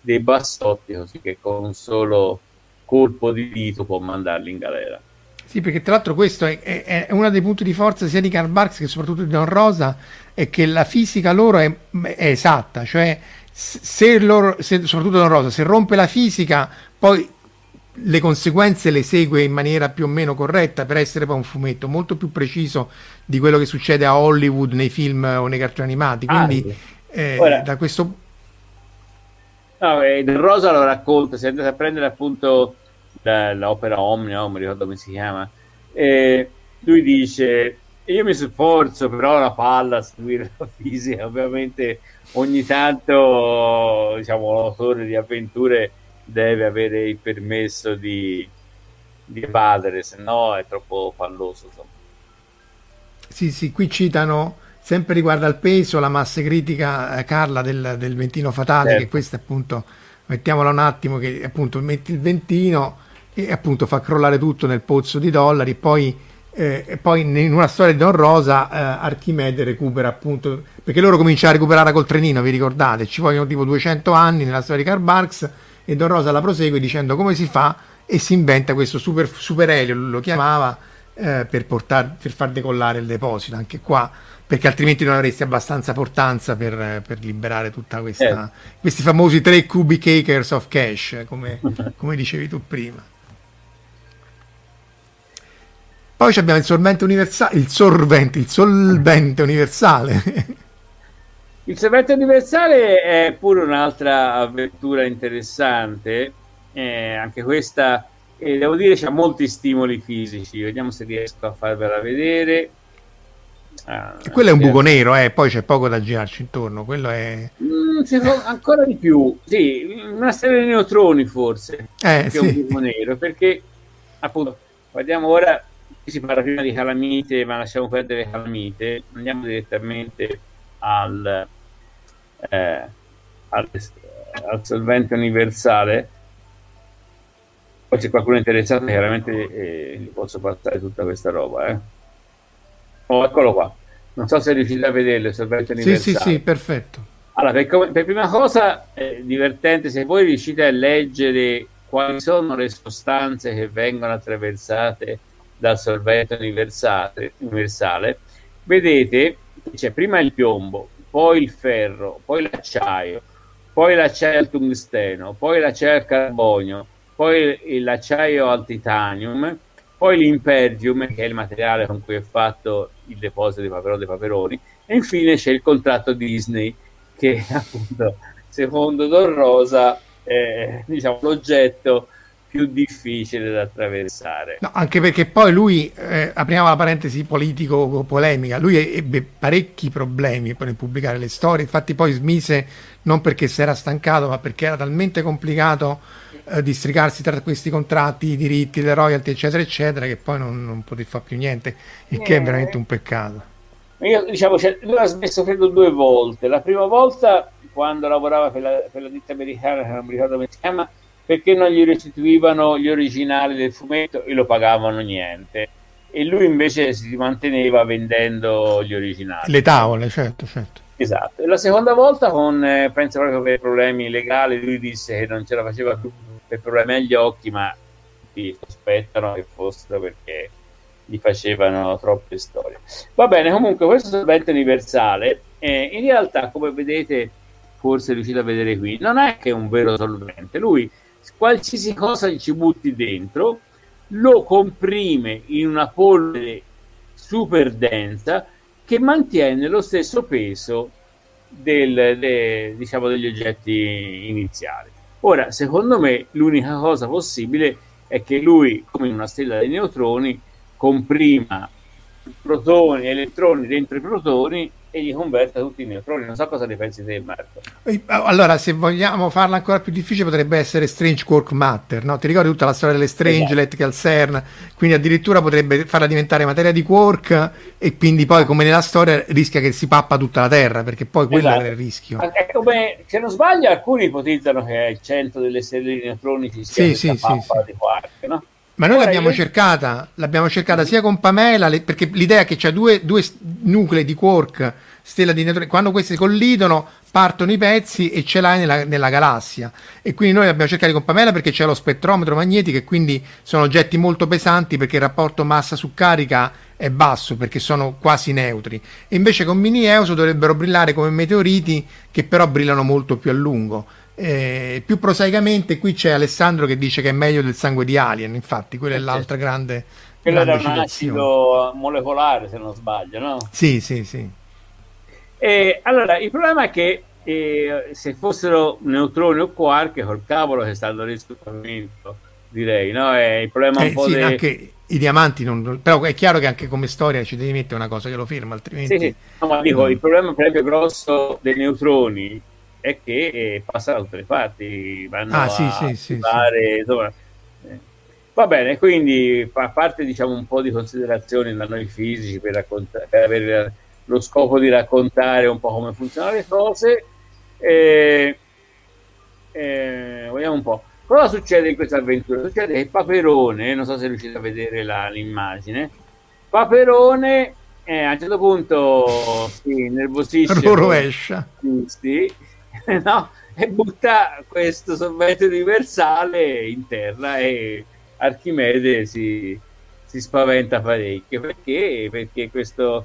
dei bassotti, così che con un solo colpo di dito può mandarli in galera. Sì, perché tra l'altro questo è, è, è, uno dei punti di forza sia di Karl Barks che soprattutto di Don Rosa, è che la fisica loro è, è esatta, cioè se loro, se, soprattutto Don Rosa, se rompe la fisica, poi le conseguenze le segue in maniera più o meno corretta per essere poi un fumetto molto più preciso di quello che succede a Hollywood nei film o nei cartoni animati. Quindi ah, eh, Ora, da questo... No, eh, Don Rosa lo racconta, se andate a prendere appunto l'opera Omnia, non mi ricordo come si chiama, e lui dice io mi sforzo però la palla a seguire la fisica, ovviamente ogni tanto diciamo, l'autore di avventure deve avere il permesso di, di evadere, se no è troppo palloso. Insomma. Sì, sì, qui citano sempre riguardo al peso, la massa critica, eh, Carla, del, del ventino fatale, certo. che questo appunto, mettiamola un attimo, che appunto metti il ventino e appunto fa crollare tutto nel pozzo di dollari. Poi, eh, poi in una storia di Don Rosa, eh, Archimede recupera appunto perché loro cominciano a recuperare col trenino. Vi ricordate? Ci vogliono tipo 200 anni nella storia di Karl Barks e Don Rosa la prosegue dicendo come si fa e si inventa questo super, super elio, lo chiamava eh, per, portar, per far decollare il deposito. Anche qua perché altrimenti non avresti abbastanza portanza per, per liberare tutta questa, eh. questi famosi 3 cubic acres of cash, come, [LAUGHS] come dicevi tu prima. Poi abbiamo il solvente universale, il sorvente, il solvente universale. Il solvente universale è pure un'altra avventura interessante, eh, anche questa, eh, devo dire, ha molti stimoli fisici, vediamo se riesco a farvela vedere. Ah, quello è un buco nero, eh, poi c'è poco da girarci intorno, quello è... Mm, ancora di più, sì, una serie di neutroni forse, eh, che sì. è un buco nero, perché appunto, guardiamo ora si parla prima di calamite, ma lasciamo perdere calamite, andiamo direttamente al, eh, al, al solvente universale. Poi c'è qualcuno interessato, chiaramente eh, gli posso passare tutta questa roba. Eh. Oh, eccolo qua. Non so se riuscite a vederlo, il solvente universale. Sì, sì, sì, perfetto. Allora, per, per prima cosa, è divertente, se voi riuscite a leggere quali sono le sostanze che vengono attraversate dal solvente universale, universale vedete c'è prima il piombo, poi il ferro, poi l'acciaio, poi l'acciaio al tungsteno, poi l'acciaio al carbonio, poi l'acciaio al titanium, poi l'impergium, che è il materiale con cui è fatto il deposito di Paperone dei Paperoni, e infine c'è il contratto Disney, che [LAUGHS] appunto, secondo Don Rosa, è diciamo, l'oggetto più difficile da attraversare. No, anche perché poi lui, eh, apriamo la parentesi politico-polemica, lui ebbe parecchi problemi nel pubblicare le storie, infatti poi smise non perché si era stancato, ma perché era talmente complicato eh, districarsi tra questi contratti, i diritti, le royalty, eccetera, eccetera, che poi non, non poté fare più niente, il eh. che è veramente un peccato. Io, diciamo, cioè, lui ha smesso credo due volte. La prima volta quando lavorava per la, per la ditta americana, che non mi ricordo come si chiama, perché non gli restituivano gli originali del fumetto e lo pagavano niente. E lui invece si manteneva vendendo gli originali. Le tavole, certo, certo. Esatto. E la seconda volta, con, eh, penso proprio per problemi legali, lui disse che non ce la faceva più per problemi agli occhi, ma tutti sospettano che fossero perché gli facevano troppe storie. Va bene, comunque questo solvente universale, eh, in realtà come vedete, forse riuscite a vedere qui, non è che un vero solvente, lui qualsiasi cosa ci butti dentro, lo comprime in una polvere super densa che mantiene lo stesso peso del, de, diciamo, degli oggetti iniziali. Ora, secondo me, l'unica cosa possibile è che lui, come in una stella dei neutroni, comprima protoni e elettroni dentro i protoni e li converta tutti in neutroni. Non so cosa ne pensi te, Marco. Allora, se vogliamo farla ancora più difficile, potrebbe essere Strange Quark Matter. No? Ti ricordi tutta la storia delle Strangelet esatto. che al CERN? Quindi addirittura potrebbe farla diventare materia di quark e quindi poi, come nella storia, rischia che si pappa tutta la Terra, perché poi quello esatto. è il rischio. È come, se non sbaglio, alcuni ipotizzano che al centro delle stelle di neutroni ci sia sì, sì, sì, sì. di quark, no? Ma noi l'abbiamo, io... cercata, l'abbiamo cercata sia con Pamela, le, perché l'idea è che c'è due, due nuclei di quark, stella di neutroni, quando questi collidono partono i pezzi e ce l'hai nella, nella, galassia. E quindi noi l'abbiamo cercata con Pamela perché c'è lo spettrometro magnetico e quindi sono oggetti molto pesanti perché il rapporto massa su carica è basso perché sono quasi neutri. E invece con Mini Euso dovrebbero brillare come meteoriti che però brillano molto più a lungo. Eh, più prosaicamente qui c'è Alessandro che dice che è meglio del sangue di Alien, infatti quella è l'altra grande... Quello era un acido molecolare se non sbaglio, no? Sì, sì, sì. E, allora, il problema è che eh, se fossero neutroni o quark, col cavolo che stanno lì sul pavimento, direi, no? È il problema eh, un po' sì, de... anche i diamanti, non... però è chiaro che anche come storia ci devi mettere una cosa che lo firma, altrimenti... Sì, sì. No, ma dico, il problema esempio grosso dei neutroni è che eh, passa da tutte le parti, vanno ah, sì, a sì, fare, sì, eh. Va bene, quindi a parte diciamo un po' di considerazioni da noi fisici per, racconta- per avere lo scopo di raccontare un po' come funzionano le cose, eh, eh, vediamo un po'. Cosa succede in questa avventura? Succede che Paperone, non so se riuscite a vedere la, l'immagine, Paperone eh, a un certo punto si [LAUGHS] nervosisce. rovescia. Sì, [LAUGHS] no? e butta questo solvente universale in terra e Archimede si, si spaventa parecchio perché, perché questo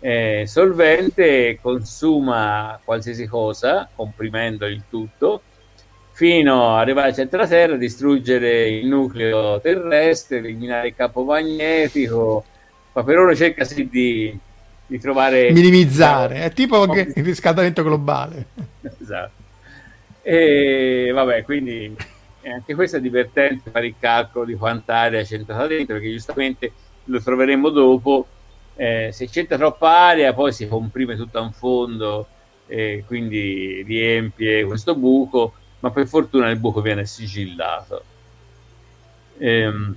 eh, solvente consuma qualsiasi cosa comprimendo il tutto fino ad arrivare al centro Terra, distruggere il nucleo terrestre, eliminare il campo magnetico. Paperone cerca sì di, di trovare minimizzare, è tipo il riscaldamento globale. esatto. E vabbè, quindi anche questo è divertente fare il calcolo di quant'aria c'è entrata dentro, perché giustamente lo troveremo dopo. Eh, se c'entra troppa aria, poi si comprime tutto a un fondo e quindi riempie questo buco, ma per fortuna il buco viene sigillato. Ehm,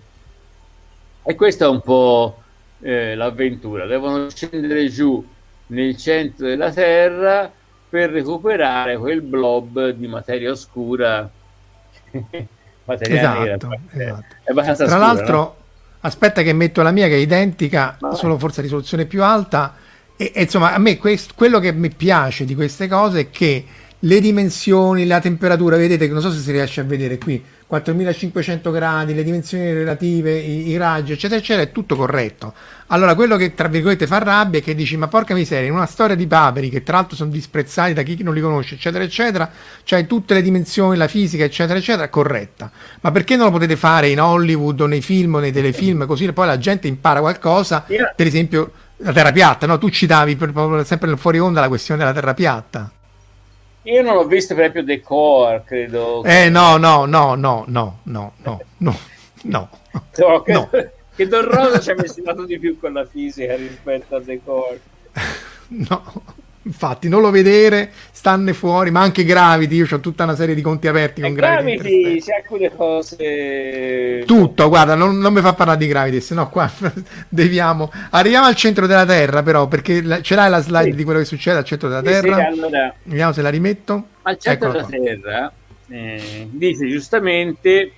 e questa è un po' eh, l'avventura. Devono scendere giù nel centro della Terra per recuperare quel blob di materia oscura. [LAUGHS] materia esatto, nera, esatto. Tra scura, l'altro, no? aspetta che metto la mia che è identica, Vabbè. solo forse a risoluzione più alta. E, e insomma, a me quest- quello che mi piace di queste cose è che le dimensioni, la temperatura, vedete che non so se si riesce a vedere qui, 4500 gradi, le dimensioni relative, i, i, raggi, eccetera, eccetera, è tutto corretto. Allora, quello che tra virgolette fa rabbia è che dici: Ma porca miseria, in una storia di paperi che tra l'altro sono disprezzati da chi non li conosce, eccetera, eccetera, c'hai tutte le dimensioni, la fisica, eccetera, eccetera, corretta. Ma perché non lo potete fare in Hollywood o nei film o nei telefilm, così poi la gente impara qualcosa? Per esempio, la terra piatta, no? Tu citavi per, sempre nel fuori onda la questione della terra piatta. Io non l'ho visto proprio The Core, credo. Eh no, no, no, no, no, no, no, no. no. no che, no. che Don Rosa ci ha messo di più con la fisica rispetto a The Core. [LAUGHS] No. Infatti, non lo vedere, stanne fuori, ma anche Gravity. Io ho tutta una serie di conti aperti con E Gravity. Gravity, c'è alcune cose... Tutto, guarda, non, non mi fa parlare di Gravity, se no qua [LAUGHS] deviamo. Arriviamo al centro della Terra, però, perché la- ce l'hai la slide Sì. di quello che succede al centro della Sì, sì, Terra? allora, Vediamo se la rimetto. al centro Eccola della qua. Terra eh, dice giustamente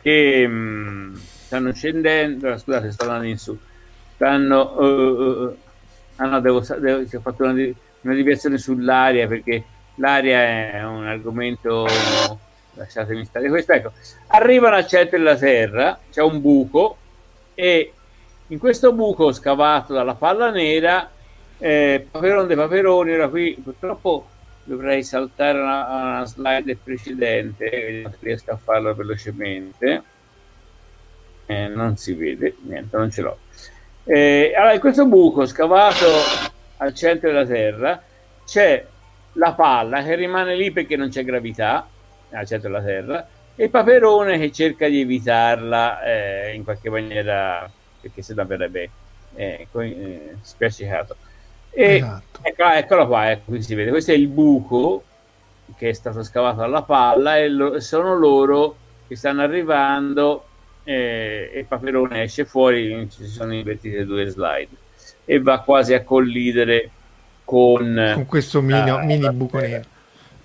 che mh, stanno scendendo, ah, scusate, sto andando in su, stanno... eh, eh, ah no, devo, devo, ho fatto una, una deviazione sull'aria perché l'aria è un argomento... Lasciatemi stare questo. Ecco, arrivano al centro della Terra, c'è un buco e in questo buco scavato dalla palla nera eh, Paperone dei Paperoni ora qui purtroppo dovrei saltare una, una slide precedente vediamo se riesco a farlo velocemente Eh, non si vede niente non ce l'ho Eh, allora in questo buco scavato al centro della terra c'è la palla che rimane lì perché non c'è gravità al centro della terra e il paperone che cerca di evitarla eh, in qualche maniera perché se no verrebbe eh, eh, spiaccicato. E Esatto. ecco, eccolo qua ecco, qui si vede. Questo è il buco che è stato scavato dalla palla e lo- sono loro che stanno arrivando eh, e il paperone esce fuori ci sono invertite due slide e va quasi a collidere con, Con questo mini, Ah, mini la buco nero.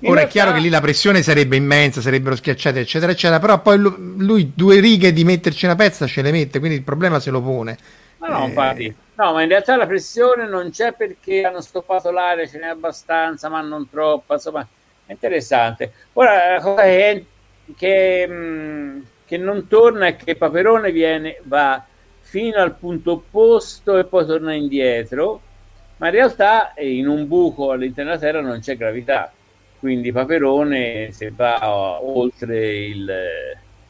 In Ora è realtà- chiaro che lì la pressione sarebbe immensa, sarebbero schiacciate, eccetera, eccetera, però poi lu- lui due righe di metterci una pezza ce le mette, quindi il problema se lo pone. Ma no, Eh, no, ma in realtà la pressione non c'è perché hanno stoppato l'aria, ce n'è abbastanza, ma non troppa, insomma, è interessante. Ora, la cosa che, che, mh, che non torna è che Paperone viene, va fino al punto opposto e poi torna indietro, ma in realtà eh, in un buco all'interno della Terra non c'è gravità, quindi Paperone se va oltre il,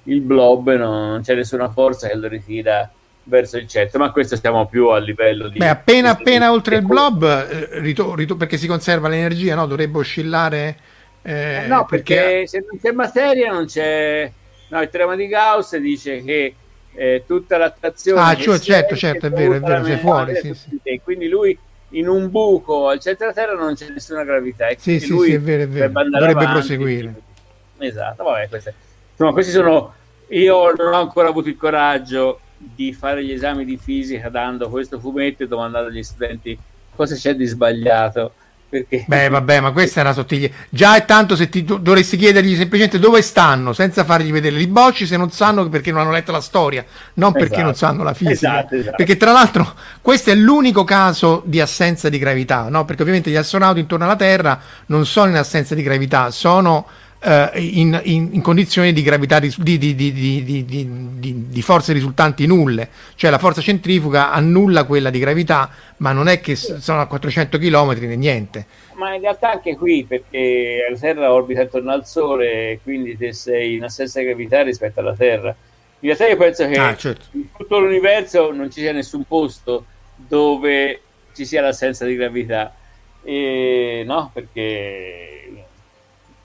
il blob non c'è nessuna forza che lo ritira verso il centro, ma questo stiamo più a livello di... Beh, appena appena oltre il blob, eh, rito- rito- perché si conserva l'energia, no? Dovrebbe oscillare. eh, no, perché, se non c'è materia non c'è... No, il teorema di Gauss dice che eh, tutta l'attrazione... Ah, cioè, certo, è, certo, è vero, è vero, sei fuori, sì, e quindi lui in un buco al centro della Terra non c'è nessuna gravità. E Sì, sì, lui sì, è vero, è vero. Dovrebbe avanti. proseguire. Esatto, vabbè, queste, insomma, questi sono... Io non ho ancora avuto il coraggio di fare gli esami di fisica dando questo fumetto e domandando agli studenti cosa c'è di sbagliato. Perché... Beh, vabbè, ma questa è una sottiglia. Già è tanto se ti do- dovresti chiedergli semplicemente dove stanno, senza fargli vedere i bocci, se non sanno perché non hanno letto la storia, non perché Esatto. non sanno la fisica. Esatto, esatto. Perché tra l'altro questo è l'unico caso di assenza di gravità, no? Perché ovviamente gli astronauti intorno alla Terra non sono in assenza di gravità, sono eh, in, in- in condizioni di gravità di, di- di- di- di- di- di- di forze risultanti nulle, cioè la forza centrifuga annulla quella di gravità, ma non è che sono a 400 km né niente. Ma in realtà anche qui, perché la Terra orbita intorno al Sole, quindi te sei in assenza di gravità rispetto alla Terra. In realtà io penso che Ah, certo. in tutto l'universo non ci sia nessun posto dove ci sia l'assenza di gravità. E, no, perché,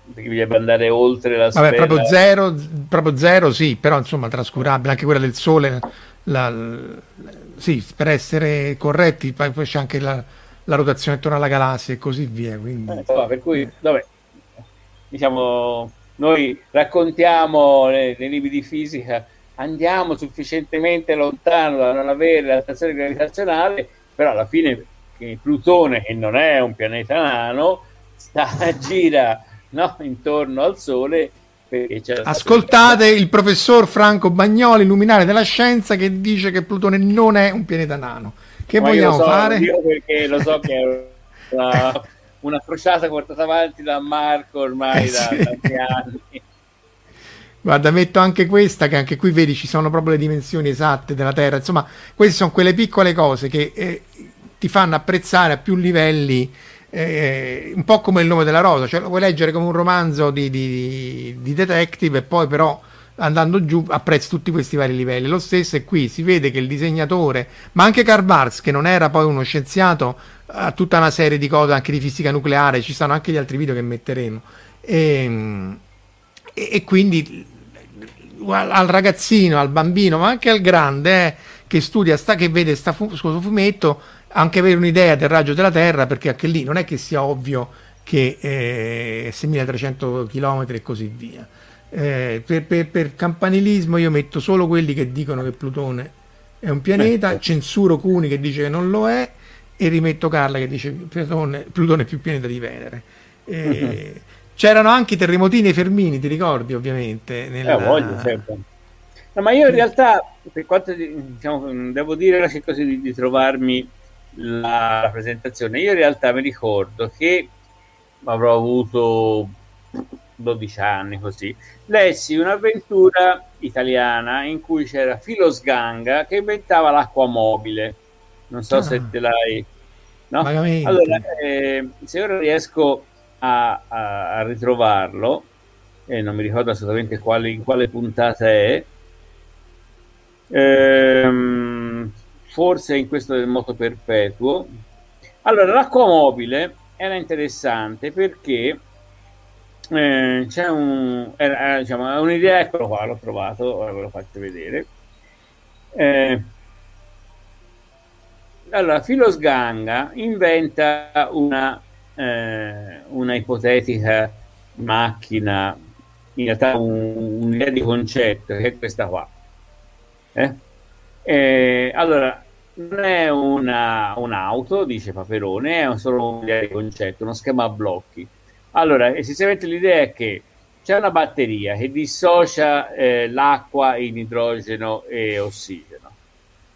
bisogna andare oltre la Vabbè, proprio zero, proprio zero, sì, però insomma trascurabile, anche quella del sole, la- l- sì, per essere corretti, poi poi c'è anche la, la rotazione attorno alla galassia e così via, quindi... Eh, insomma, per cui, vabbè, diciamo, noi raccontiamo nei, nei libri di fisica, andiamo sufficientemente lontano da non avere l'attrazione gravitazionale, però alla fine Plutone, che non è un pianeta nano, sta, gira no, intorno al Sole. Ascoltate il professor Franco Bagnoli, luminare della scienza, che dice che Plutone non è un pianeta nano. Che Ma io vogliamo lo so, fare? Io perché lo so che è una, [LAUGHS] una crociata portata avanti da Marco ormai Eh, da sì. tanti anni. Guarda, metto anche questa, che anche qui vedi ci sono proprio le dimensioni esatte della Terra. Insomma, queste sono quelle piccole cose che eh, ti fanno apprezzare a più livelli, eh, un po' come il nome della rosa, cioè lo puoi leggere come un romanzo di, di- di detective e poi però andando giù apprezzi tutti questi vari livelli. Lo stesso è qui, si vede che il disegnatore, ma anche Karl Barks, che non era poi uno scienziato, ha tutta una serie di cose anche di fisica nucleare, ci stanno anche gli altri video che metteremo. Ehm, e, e quindi al, al ragazzino, al bambino, ma anche al grande eh, che studia, sta, che vede sta fu- questo fumetto, anche avere un'idea del raggio della Terra, perché anche lì non è che sia ovvio che eh, 6.300 km e così via. Eh, per, per, per, campanilismo io metto solo quelli che dicono che Plutone è un pianeta, eh. censuro Cuni che dice che non lo è e rimetto Carla che dice che Plutone, Plutone, è più pianeta di Venere. Eh, uh-huh. C'erano anche i terremotini e i fermini, ti ricordi ovviamente? Nella... Eh, voglio, certo. No, ma io in realtà, per quanto diciamo, devo dire, così di, di trovarmi la, la, presentazione, io in realtà mi ricordo che avrò avuto 12 anni così, lessi un'avventura italiana in cui c'era Filosganga che inventava l'acqua mobile. Non so ah. se te l'hai... No? Allora, eh, se ora riesco a, a, a ritrovarlo, e eh, non mi ricordo assolutamente quale, in quale puntata è, ehm, forse in questo del moto perpetuo. Allora, l'acqua mobile era interessante perché eh, c'è un, era, diciamo, un'idea, eccolo qua, l'ho trovato, ve lo faccio vedere. Eh, allora, Filos Ganga inventa una, eh, una ipotetica macchina, in realtà un, un'idea di concetto, che è questa qua. Eh? Eh, allora, non è una, un'auto, dice Paperone, è solo di concetto, uno schema a blocchi. Allora, essenzialmente l'idea è che c'è una batteria che dissocia eh, l'acqua in idrogeno e ossigeno.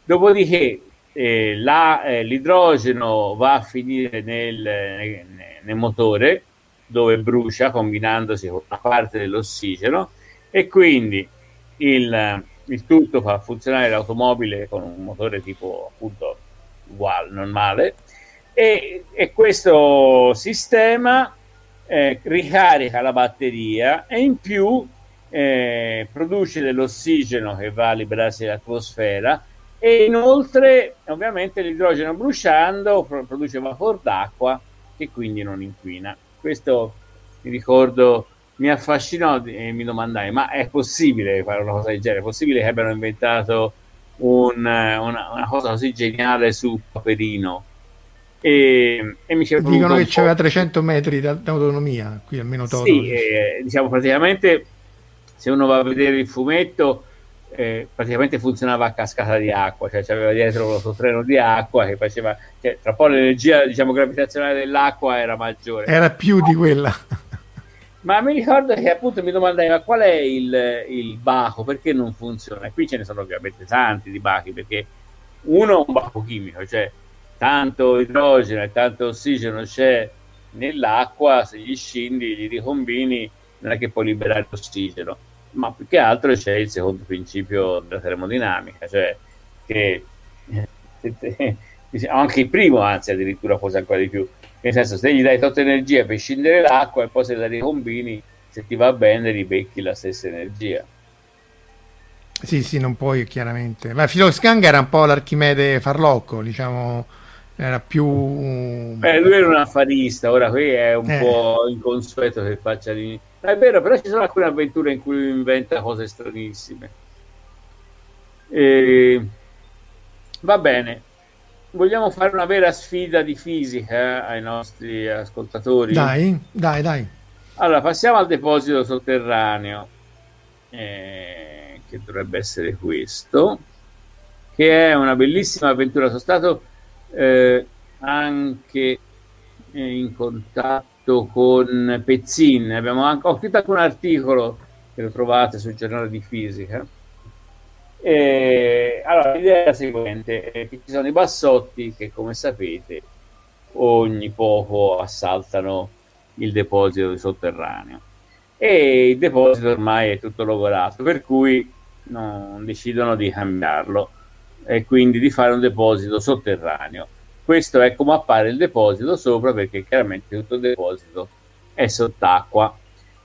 Dopodiché eh, la, eh, l'idrogeno va a finire nel, nel, nel, motore dove brucia combinandosi con una parte dell'ossigeno e quindi il, il tutto fa funzionare l'automobile con un motore tipo appunto uguale, normale e, e questo sistema eh, ricarica la batteria e in più eh, produce dell'ossigeno che va a liberarsi dall'atmosfera e inoltre ovviamente l'idrogeno bruciando produce vapor d'acqua che quindi non inquina. Questo mi ricordo mi affascinò e mi domandai ma è possibile fare una cosa del genere? È possibile che abbiano inventato un, una, una, cosa così geniale su Paperino? E, e mi dicono che c'era 300 metri d'autonomia qui almeno Toto sì, eh, diciamo praticamente se uno va a vedere il fumetto eh, praticamente funzionava a cascata di acqua, cioè aveva dietro lo treno di acqua che faceva, cioè, tra un po' l'energia diciamo, gravitazionale dell'acqua era maggiore. Era più di quella. Ma mi ricordo che appunto mi domandai ma qual è il, il baco, perché non funziona? E qui ce ne sono ovviamente tanti di bachi, perché uno è un baco chimico, cioè tanto idrogeno e tanto ossigeno c'è nell'acqua, se gli scendi, gli ricombini, non è che puoi liberare l'ossigeno ma più che altro c'è il secondo principio della termodinamica, cioè che [LAUGHS] anche il primo, anzi addirittura forse ancora di più, nel senso se gli dai tutta energia per scindere l'acqua e poi se la ricombini, se ti va bene ribecchi la stessa energia. Sì, sì, non puoi chiaramente. Ma Filoscanga era un po' l'Archimede farlocco, diciamo, era più... Beh, lui era un affarista, ora qui è un eh. po' inconsueto che faccia... Di è vero, però ci sono alcune avventure in cui lui inventa cose stranissime. E... Va bene. Vogliamo fare una vera sfida di fisica eh, ai nostri ascoltatori? Dai, dai, dai. Allora, passiamo al deposito sotterraneo, eh, che dovrebbe essere questo, che è una bellissima avventura. Sono stato eh, anche in contatto con Pezzin, abbiamo anche, ho scritto anche un articolo che lo trovate sul giornale di fisica. E, allora, l'idea è la seguente, che ci sono i bassotti che, come sapete, ogni poco assaltano il deposito sotterraneo. E il deposito ormai è tutto logorato, per cui non decidono di cambiarlo e quindi di fare un deposito sotterraneo. Questo è come appare il deposito sopra perché chiaramente tutto il deposito è sott'acqua.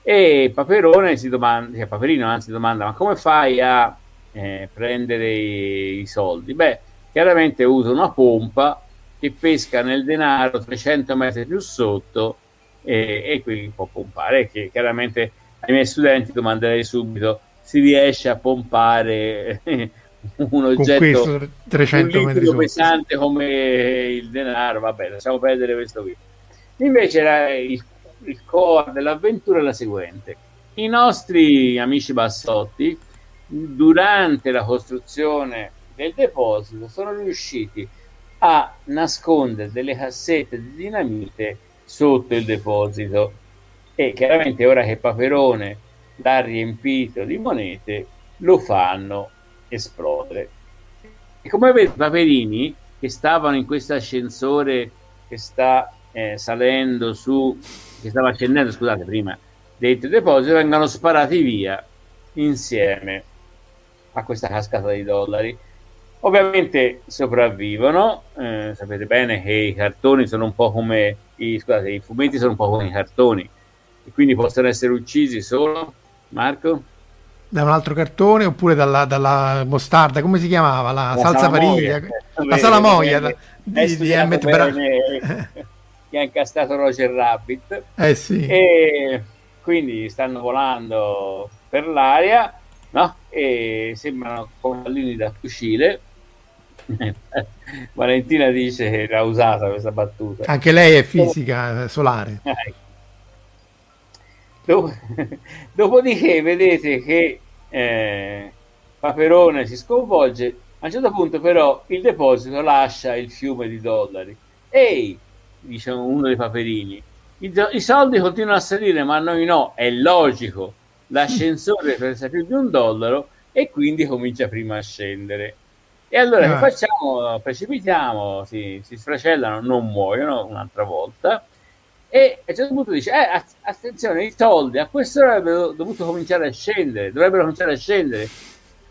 E Paperone si domanda, cioè Paperino anzi domanda ma come fai a eh, prendere i, soldi? Beh, chiaramente usa una pompa che pesca nel denaro 300 metri più sotto e, e quindi può pompare che chiaramente ai miei studenti domanderei subito si riesce a pompare [LAUGHS] un oggetto Con 300 un metri sotto. pesante come il denaro, vabbè, lasciamo perdere questo qui. Invece la, il, il core dell'avventura è la seguente. I nostri amici bassotti, durante la costruzione del deposito, sono riusciti a nascondere delle cassette di dinamite sotto il deposito. E chiaramente ora che Paperone l'ha riempito di monete lo fanno esplodere. E come vedete paperini che stavano in questo ascensore che sta eh, salendo su che stava accendendo scusate prima dentro il deposito vengono sparati via insieme a questa cascata di dollari. Ovviamente sopravvivono eh, sapete bene che i cartoni sono un po' come i, scusate, i fumetti sono un po' come i cartoni. E quindi possono essere uccisi solo Marco? Da un altro cartone oppure dalla, dalla mostarda, come si chiamava? La, La salsa pariglia, la salamoia Hai di, di studiato Emmett Brown. [LAUGHS] che ha incastrato Roger Rabbit. Eh sì, e quindi stanno volando per l'aria no? e sembrano pallini da fucile [LAUGHS] Valentina dice che l'ha usata questa battuta anche lei è fisica eh, solare. Dop- [LAUGHS] Dopodiché vedete che eh, Paperone si sconvolge. A un certo punto, però, il deposito lascia il fiume di dollari. Ehi, dice uno dei paperini, i, do- i soldi continuano a salire, ma noi no. È logico. L'ascensore pesa più di un dollaro e quindi comincia prima a scendere. E allora Ah. che facciamo? Precipitiamo, si, si sfracellano, non muoiono un'altra volta. E a un certo punto dice: eh, att- attenzione, i soldi a quest'ora avrebbero dovuto cominciare a scendere, dovrebbero cominciare a scendere.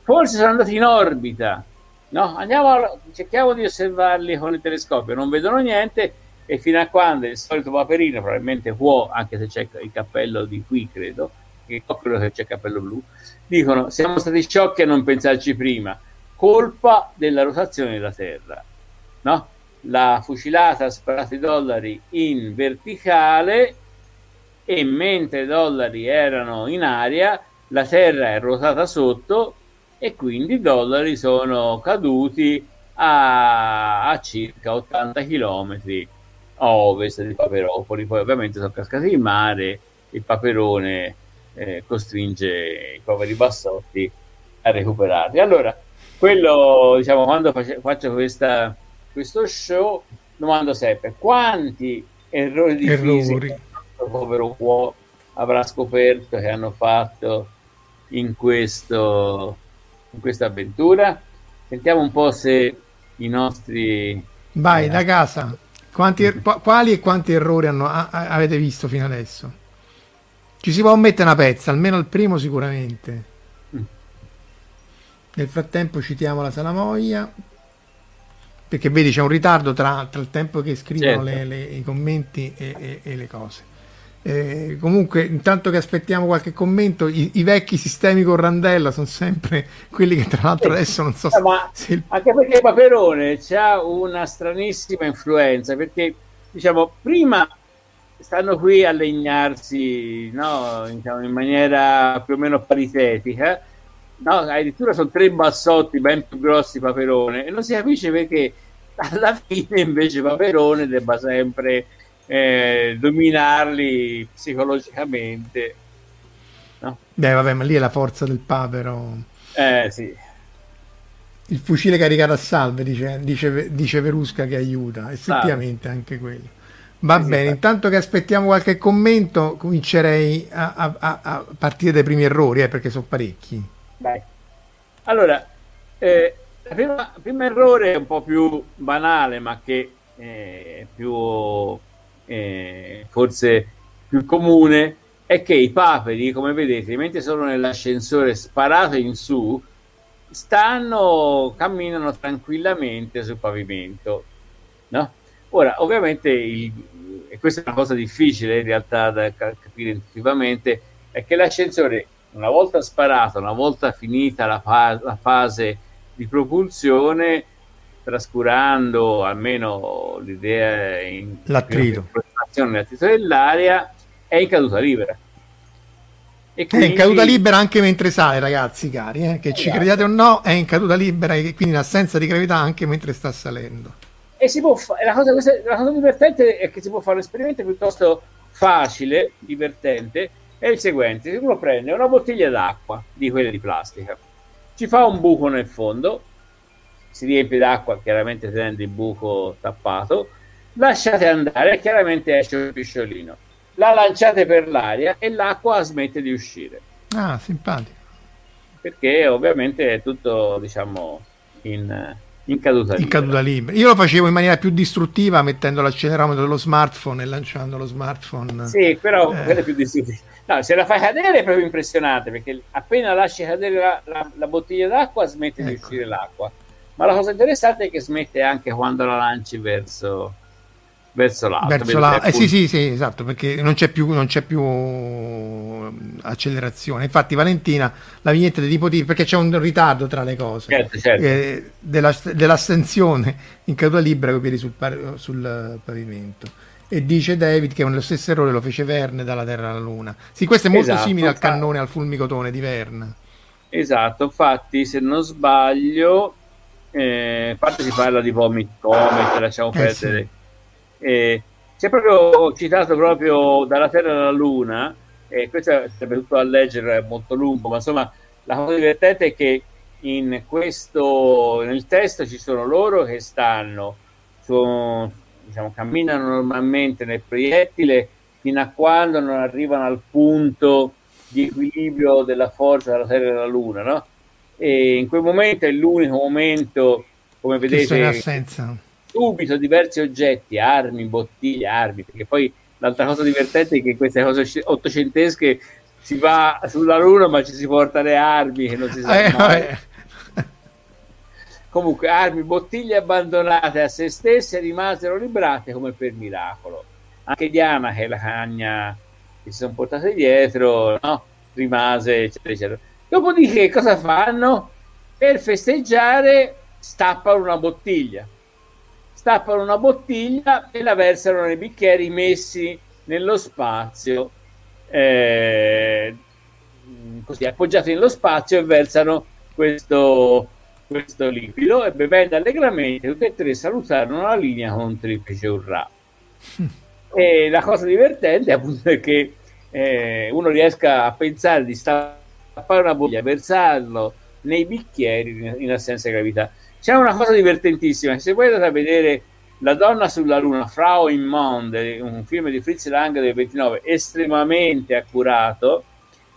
Forse sono andati in orbita. No, andiamo a- cerchiamo di osservarli con il telescopio, non vedono niente. E fino a quando il solito paperino, probabilmente può, anche se c'è il cappello di qui, credo, che quello che c'è il cappello blu, dicono: Siamo stati sciocchi a non pensarci prima, colpa della rotazione della Terra. No? la fucilata ha sparato i dollari in verticale e mentre i dollari erano in aria la terra è ruotata sotto e quindi i dollari sono caduti a, a circa 80 km a ovest di Paperopoli poi ovviamente sono cascati in mare il Paperone eh, costringe i poveri bassotti a recuperarli allora quello diciamo quando face- faccio questa questo show domando sempre quanti errori di Errori. fisica questo povero uomo avrà scoperto che hanno fatto in questo in questa avventura sentiamo un po' se i nostri Vai Eh. da casa. Quanti er- qua- quali e quanti errori hanno- a- a- avete visto fino adesso? Ci si può mettere una pezza, almeno il primo sicuramente. Mm. Nel frattempo citiamo la Salamoia. Perché vedi c'è un ritardo tra, tra il tempo che scrivono Certo. le- le- i commenti e, e- e le cose. Eh, comunque, intanto che aspettiamo qualche commento, i, i vecchi sistemi con randella sono sempre quelli che tra l'altro Sì. adesso non so Eh, se, ma se anche perché Paperone ha una stranissima influenza perché diciamo prima stanno qui a legnarsi no, diciamo, in maniera più o meno paritetica no, addirittura sono tre bassotti ben più grossi Paperone e non si capisce perché alla fine invece Paperone debba sempre eh, dominarli psicologicamente no? Beh, vabbè, ma lì è la forza del papero. eh sì Il fucile caricato a salve, dice, dice, dice Verusca che aiuta, effettivamente anche quello. Va sì, bene, intanto che aspettiamo qualche commento, comincerei a, a- a- partire dai primi errori, eh, perché sono parecchi. Dai. Allora, eh, il primo, il primo errore è un po' più banale, ma che eh, è più eh, forse più comune, è che i paperi, come vedete, mentre sono nell'ascensore sparato in su, stanno, camminano tranquillamente sul pavimento. No? Ora, ovviamente, il- e questa è una cosa difficile in realtà da ca- capire intuitivamente, è che l'ascensore, una volta sparato, una volta finita la, fa- la fase di propulsione, trascurando almeno l'idea in L'attrito. l'attrito dell'aria, è in caduta libera. E quindi... È in caduta libera anche mentre sale, ragazzi cari, eh? che ci crediate o no, è in caduta libera e quindi in assenza di gravità anche mentre sta salendo. E si può fa- la, cosa, la cosa divertente è che si può fare un esperimento piuttosto facile, divertente, è il seguente: se uno prende una bottiglia d'acqua di quelle di plastica, ci fa un buco nel fondo, si riempie d'acqua, chiaramente tenendo il buco tappato, lasciate andare chiaramente esce un pisciolino. La lanciate per l'aria e l'acqua smette di uscire. Ah, simpatico. Perché ovviamente è tutto, diciamo, in, in caduta libera. In caduta libera. Io lo facevo in maniera più distruttiva mettendo l'accelerometro dello smartphone e lanciando lo smartphone. Sì, però eh. quella è più distruttiva. No, se la fai cadere è proprio impressionante perché appena lasci cadere la, la, la bottiglia d'acqua smette ecco. di uscire l'acqua. Ma la cosa interessante è che smette anche quando la lanci verso, verso l'alto. Verso la... eh, sì, sì, sì, esatto, perché non c'è, più, non c'è più accelerazione. Infatti, Valentina, la vignetta di tipo perché c'è un ritardo tra le cose certo, certo. Eh, della, dell'astensione in caduta libera con i piedi sul, sul pavimento e dice David che lo stesso errore lo fece Verne dalla Terra alla Luna. Sì, questo è molto esatto, simile al cannone al fulmicotone di Verne. Esatto, infatti, se non sbaglio, eh, a parte si parla di vomit comet, lasciamo eh, perdere. Sì. Eh, c'è proprio citato proprio dalla Terra alla Luna, e questo sarebbe tutto a leggere, è molto lungo, ma insomma la cosa divertente è che in questo, nel testo ci sono loro che stanno su, diciamo, camminano normalmente nel proiettile fino a quando non arrivano al punto di equilibrio della forza della Terra e della Luna, no? E in quel momento è l'unico momento, come vedete, subito diversi oggetti, armi, bottiglie, armi, perché poi l'altra cosa divertente è che queste cose ottocentesche si va sulla Luna ma ci si porta le armi che non si sa eh, mai. Eh Comunque, armi, bottiglie abbandonate a se stesse rimasero librate come per miracolo. Anche Diana, che è la cagna che si sono portate dietro, no? rimase, eccetera, eccetera. Dopodiché, cosa fanno? Per festeggiare, stappano una bottiglia. Stappano una bottiglia e la versano nei bicchieri messi nello spazio, eh, così appoggiati nello spazio e versano questo questo liquido e bevendo allegramente tutti e tre salutarono la linea con un triplice urrà. [LAUGHS] e la cosa divertente appunto è che eh, uno riesca a pensare di stappare una bottiglia, versarlo nei bicchieri in assenza di gravità. C'è una cosa divertentissima, se voi andate a vedere La donna sulla luna, Frau im Monde, un film di Fritz Lang del 29, estremamente accurato,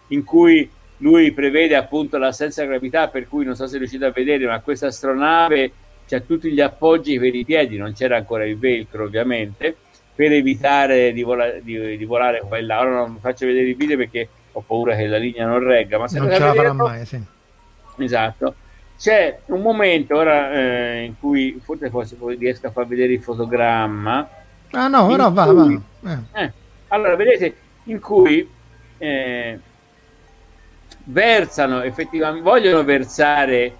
in cui lui prevede appunto l'assenza di gravità per cui non so se riuscite a vedere ma questa astronave ha tutti gli appoggi per i piedi non c'era ancora il velcro ovviamente per evitare di, vola- di, di volare qua e là ora non faccio vedere il video perché ho paura che la linea non regga ma se non ce la farà mai sì. esatto c'è un momento ora eh, in cui forse, forse riesco a far vedere il fotogramma ah no va, cui, va. Eh. Eh, allora vedete in cui eh, versano effettivamente, vogliono versare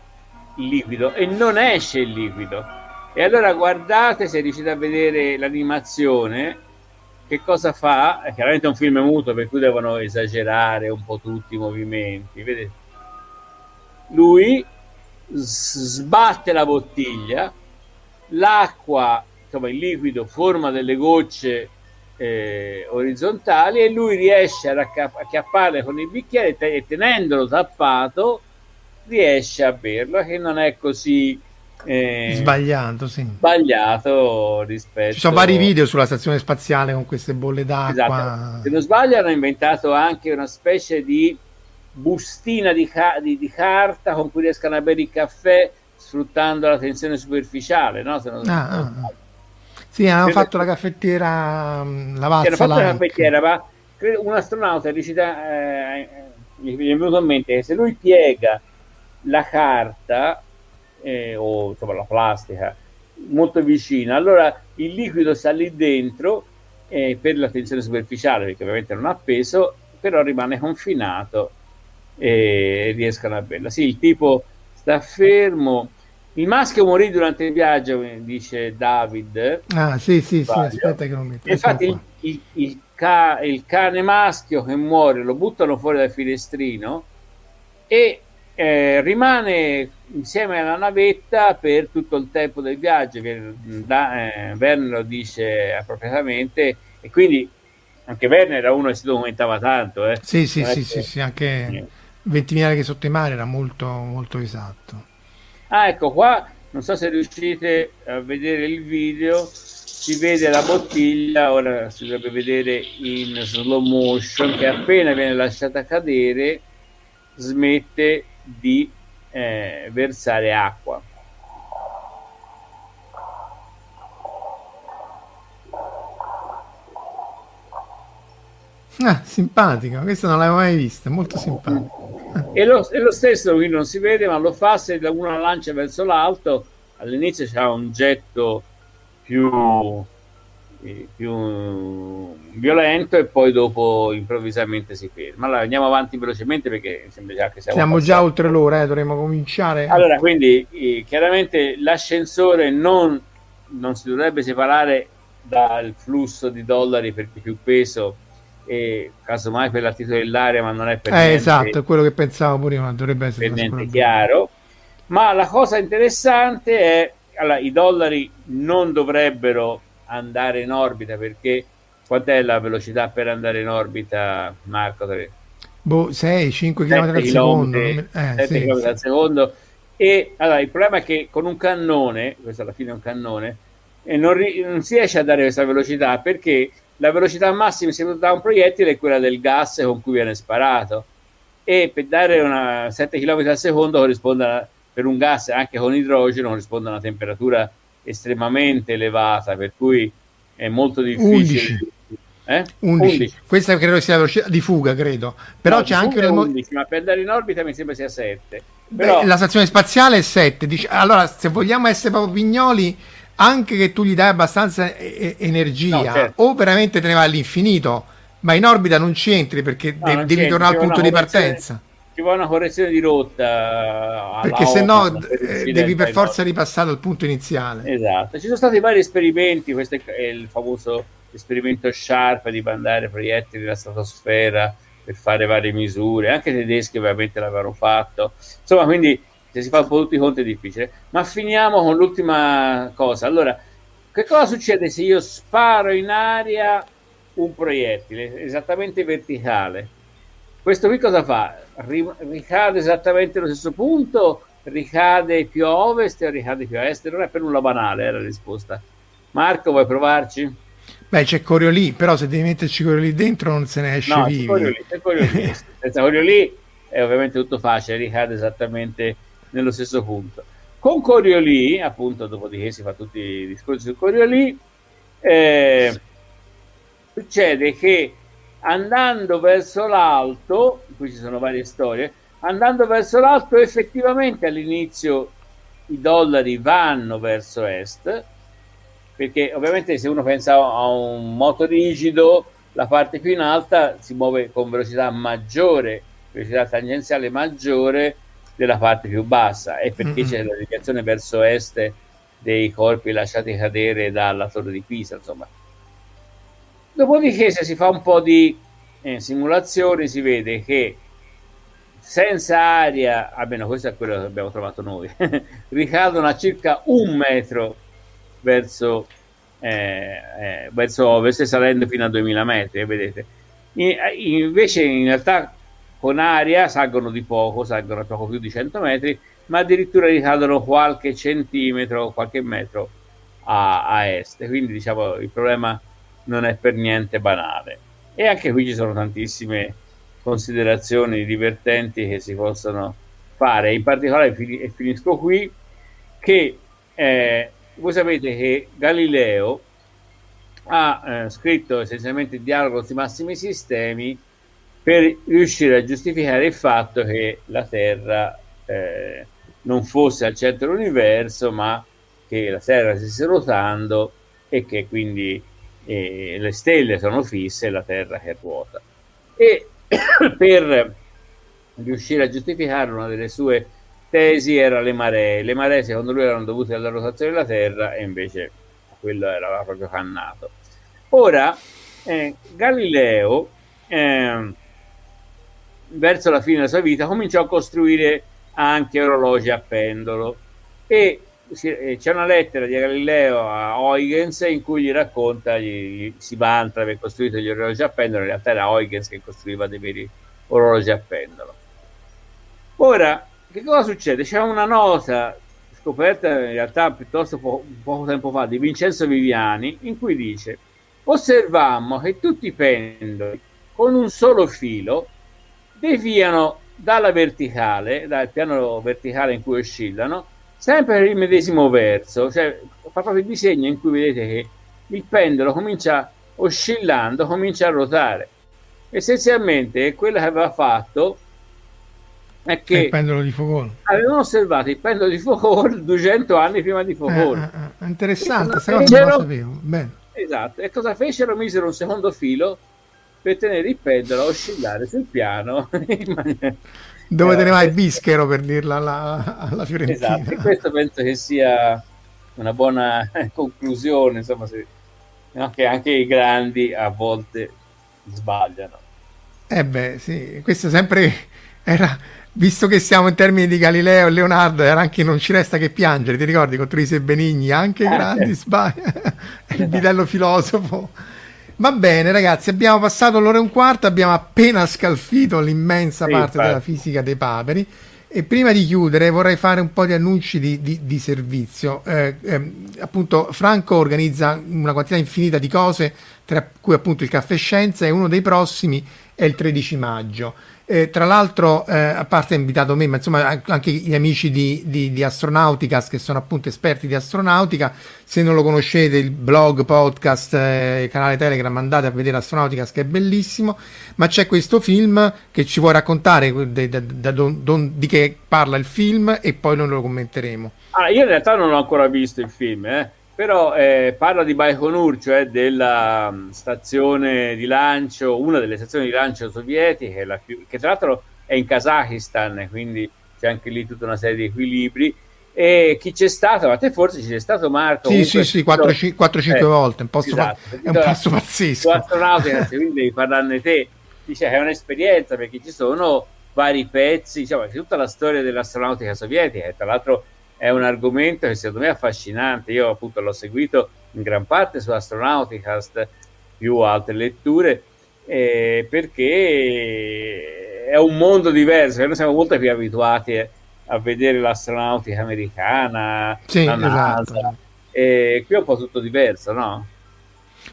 il liquido e non esce il liquido. E allora guardate se riuscite a vedere l'animazione, che cosa fa? È chiaramente un film muto per cui devono esagerare un po' tutti i movimenti. Vedete? Lui sbatte la bottiglia, l'acqua, insomma il liquido forma delle gocce eh, orizzontali e lui riesce a acchiapparle con il bicchiere e tenendolo tappato riesce a berlo che non è così eh, sbagliato, sì. sbagliato rispetto ci sono vari video sulla stazione spaziale con queste bolle d'acqua esatto. se non sbaglio hanno inventato anche una specie di bustina di, ca- di, di carta con cui riescono a bere il caffè sfruttando la tensione superficiale no? se non ah, ah, ah. Sì, hanno fatto la caffettiera mm, lavazza. Hanno fatto la caffettiera, ma un astronauta riuscito eh, mi è venuto in mente che se lui piega la carta eh, o insomma la plastica molto vicina, allora il liquido sta lì dentro eh, per la tensione superficiale, perché ovviamente non ha peso, però rimane confinato e riescono a berla. Sì, il tipo sta fermo il maschio morì durante il viaggio, dice David. Ah, sì, sì, sì, aspetta che non mi Infatti, il, il, il, ca- il cane maschio che muore lo buttano fuori dal finestrino e eh, rimane insieme alla navetta per tutto il tempo del viaggio. Da, eh, lo dice appropriatamente e quindi anche Werner era uno che si documentava tanto. Eh. Sì, sì, sì, sì, sì, anche 20.000 che sotto i mare era molto, molto esatto. Ah, ecco qua, non so se riuscite a vedere il video, si vede la bottiglia, ora si dovrebbe vedere in slow motion, che appena viene lasciata cadere smette di eh, versare acqua. Ah, simpatica, questa non l'avevo mai vista, molto simpatica. E lo, e lo, stesso qui non si vede, ma lo fa se da una lancia verso l'alto. All'inizio c'è un getto più, eh, più violento e poi dopo improvvisamente si ferma. Allora andiamo avanti velocemente perché sembra già che siamo, siamo già oltre l'ora, eh, dovremmo cominciare. Allora, quindi eh, chiaramente l'ascensore non, non si dovrebbe separare dal flusso di dollari perché più peso e casomai per la titolarità ma non è per eh, niente, esatto, è quello che pensavo prima, dovrebbe essere per niente chiaro. Ma la cosa interessante è allora, i dollari non dovrebbero andare in orbita perché quant'è la velocità per andare in orbita, Marco? Boh, 6, 5 km al secondo. Eh, 7 sì, km sì. al secondo. E allora il problema è che con un cannone, questo alla fine è un cannone, e non, ri- non si riesce a dare questa velocità perché la velocità massima da un proiettile è quella del gas con cui viene sparato e per dare una 7 km al secondo corrisponde a, per un gas anche con idrogeno corrisponde a una temperatura estremamente elevata per cui è molto difficile 11. Eh? 11. 11. Questa credo sia la velocità di fuga, credo. Però no, c'è anche una... 11, ma per andare in orbita mi sembra sia 7. Però... Beh, la stazione spaziale è 7. Dice... Allora, se vogliamo essere proprio pignoli, anche che tu gli dai abbastanza e- energia, no, certo. o veramente te ne va all'infinito, ma in orbita non ci entri perché no, de- devi tornare al punto di partenza. Ci vuole una correzione di rotta. Perché se no eh, devi per forza ripassare al punto iniziale. Esatto, ci sono stati vari esperimenti, questo è il famoso esperimento Sharp di mandare proiettili nella stratosfera per fare varie misure, anche i tedeschi ovviamente l'avevano fatto. Insomma, quindi se si fa un po' tutti i conti è difficile. Ma finiamo con l'ultima cosa. Allora, che cosa succede se io sparo in aria un proiettile esattamente verticale? Questo qui cosa fa? Ricade esattamente allo stesso punto? Ricade più a ovest o ricade più a est? Non è per nulla banale è la risposta. Marco, vuoi provarci? Beh, c'è Coriolì, però se devi metterci Coriolì dentro non se ne esce no, vivi. Coriolì, c'è Coriolì. [LAUGHS] Senza Coriolì è ovviamente tutto facile, ricade esattamente nello stesso punto. Con Coriolì, appunto, dopodiché si fa tutti i discorsi su Coriolì, eh, succede che andando verso l'alto, qui ci sono varie storie, andando verso l'alto effettivamente all'inizio i dollari vanno verso est, perché ovviamente se uno pensa a un moto rigido, la parte più in alta si muove con velocità maggiore, velocità tangenziale maggiore della parte più bassa e perché mm-hmm. c'è la deviazione verso est dei corpi lasciati cadere dalla torre di Pisa, insomma. Dopodiché se si fa un po' di eh, simulazioni si vede che senza aria, almeno questo è quello che abbiamo trovato noi, [LAUGHS] ricadono a circa un metro verso, eh, eh, verso ovest salendo fino a 2000 metri, vedete. In, invece in realtà con aria salgono di poco, salgono a poco più di 100 metri, ma addirittura ricadono qualche centimetro, qualche metro a, a est. Quindi diciamo il problema non è per niente banale. E anche qui ci sono tantissime considerazioni divertenti che si possono fare. In particolare, e finisco qui, che eh, voi sapete che Galileo ha eh, scritto essenzialmente il dialogo sui massimi sistemi per riuscire a giustificare il fatto che la Terra eh, non fosse al centro dell'universo, ma che la Terra stesse ruotando e che quindi eh, le stelle sono fisse e la Terra che ruota. E [COUGHS] per riuscire a giustificare una delle sue tesi era le maree. Le maree secondo lui erano dovute alla rotazione della Terra e invece quello era proprio cannato. Ora, eh, Galileo, eh, verso la fine della sua vita, cominciò a costruire anche orologi a pendolo e eh, c'è una lettera di Galileo a Huygens in cui gli racconta, gli, si vanta di aver costruito gli orologi a pendolo, in realtà era Huygens che costruiva dei veri orologi a pendolo. Ora, che cosa succede? C'è una nota scoperta in realtà piuttosto po- poco tempo fa di Vincenzo Viviani in cui dice osservammo che tutti i pendoli con un solo filo deviano dalla verticale, dal piano verticale in cui oscillano, sempre per il medesimo verso, cioè fa proprio il disegno in cui vedete che il pendolo comincia oscillando, comincia a ruotare. Essenzialmente quello che aveva fatto è che avevano osservato il pendolo di Foucault [LAUGHS] 200 anni prima di Foucault. Eh, eh, eh interessante, questa cosa non lo sapevo. Bene. Esatto, e cosa fecero? Misero un secondo filo per tenere il pendolo a oscillare sul piano. [LAUGHS] Dove te ne vai bischero per dirla alla, alla Fiorentina. Esatto, e questo penso che sia una buona [LAUGHS] conclusione insomma se, no? che anche i grandi a volte sbagliano. Eh beh sì questo sempre era visto che siamo in termini di Galileo e Leonardo era anche non ci resta che piangere ti ricordi con Trise Benigni anche i ah, grandi sbagliano [LAUGHS] il bidello filosofo Va bene, ragazzi, abbiamo passato l'ora e un quarto, abbiamo appena scalfito l'immensa sì, parte della fisica dei paperi. E prima di chiudere vorrei fare un po' di annunci di, di, di servizio. Eh, eh, appunto, Franco organizza una quantità infinita di cose, tra cui appunto il Caffè Scienza, e uno dei prossimi è il 13 maggio. Eh, tra l'altro, eh, a parte invitato me, ma insomma anche gli amici di, di, di, Astronauticas, che sono appunto esperti di astronautica. Se non lo conoscete, il blog, podcast, eh, canale Telegram, andate a vedere Astronauticas, che è bellissimo. Ma c'è questo film che ci vuoi raccontare de, de, de, don, don, di che parla il film, e poi noi lo commenteremo. Ah, io in realtà non ho ancora visto il film, eh però eh, parla di Baikonur, cioè della um, stazione di lancio, una delle stazioni di lancio sovietiche, più, che tra l'altro è in Kazakistan, quindi c'è anche lì tutta una serie di equilibri. E chi c'è stato? A te forse ci sei stato Marco? Sì, sì, sì, 4-5 eh, volte, un posto esatto, pa- è un passo pazzesco. astronautica, quindi devi parlarne te. Dice che è un'esperienza perché ci sono vari pezzi, diciamo, c'è tutta la storia dell'astronautica sovietica, tra l'altro è un argomento che secondo me è affascinante. Io appunto l'ho seguito in gran parte su Astronauticast più altre letture eh, perché è un mondo diverso. Noi siamo molto più abituati a vedere l'astronautica americana, sì, la NASA, esatto. e qui è un po' tutto diverso, no?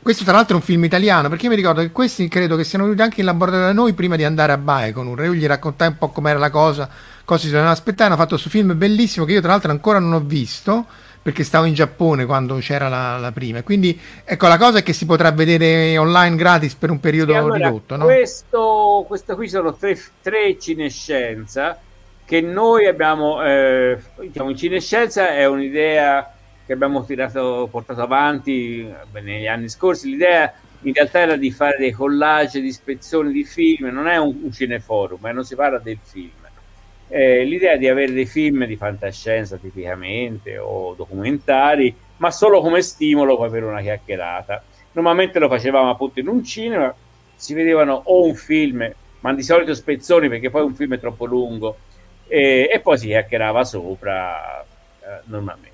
Questo tra l'altro è un film italiano, perché mi ricordo che questi credo che siano venuti anche in laboratorio da noi prima di andare a Baikonur. Io gli raccontai un po' com'era la cosa, cosa si dovevano aspettare. Hanno fatto questo film bellissimo che io tra l'altro ancora non ho visto perché stavo in Giappone quando c'era la, la, prima. Quindi ecco, la cosa è che si potrà vedere online gratis per un periodo allora, ridotto. No? Questo, questo qui sono tre, tre cinescienza che noi abbiamo, eh, diciamo, in cinescenza è un'idea che abbiamo tirato, portato avanti negli anni scorsi. L'idea in realtà era di fare dei collage di spezzoni di film, non è un, un cineforum, eh, non si parla del film. Eh, l'idea di avere dei film di fantascienza tipicamente o documentari, ma solo come stimolo per una chiacchierata. Normalmente lo facevamo appunto in un cinema, si vedevano o un film, ma di solito spezzoni perché poi un film è troppo lungo, e, e poi si chiacchierava sopra eh, normalmente.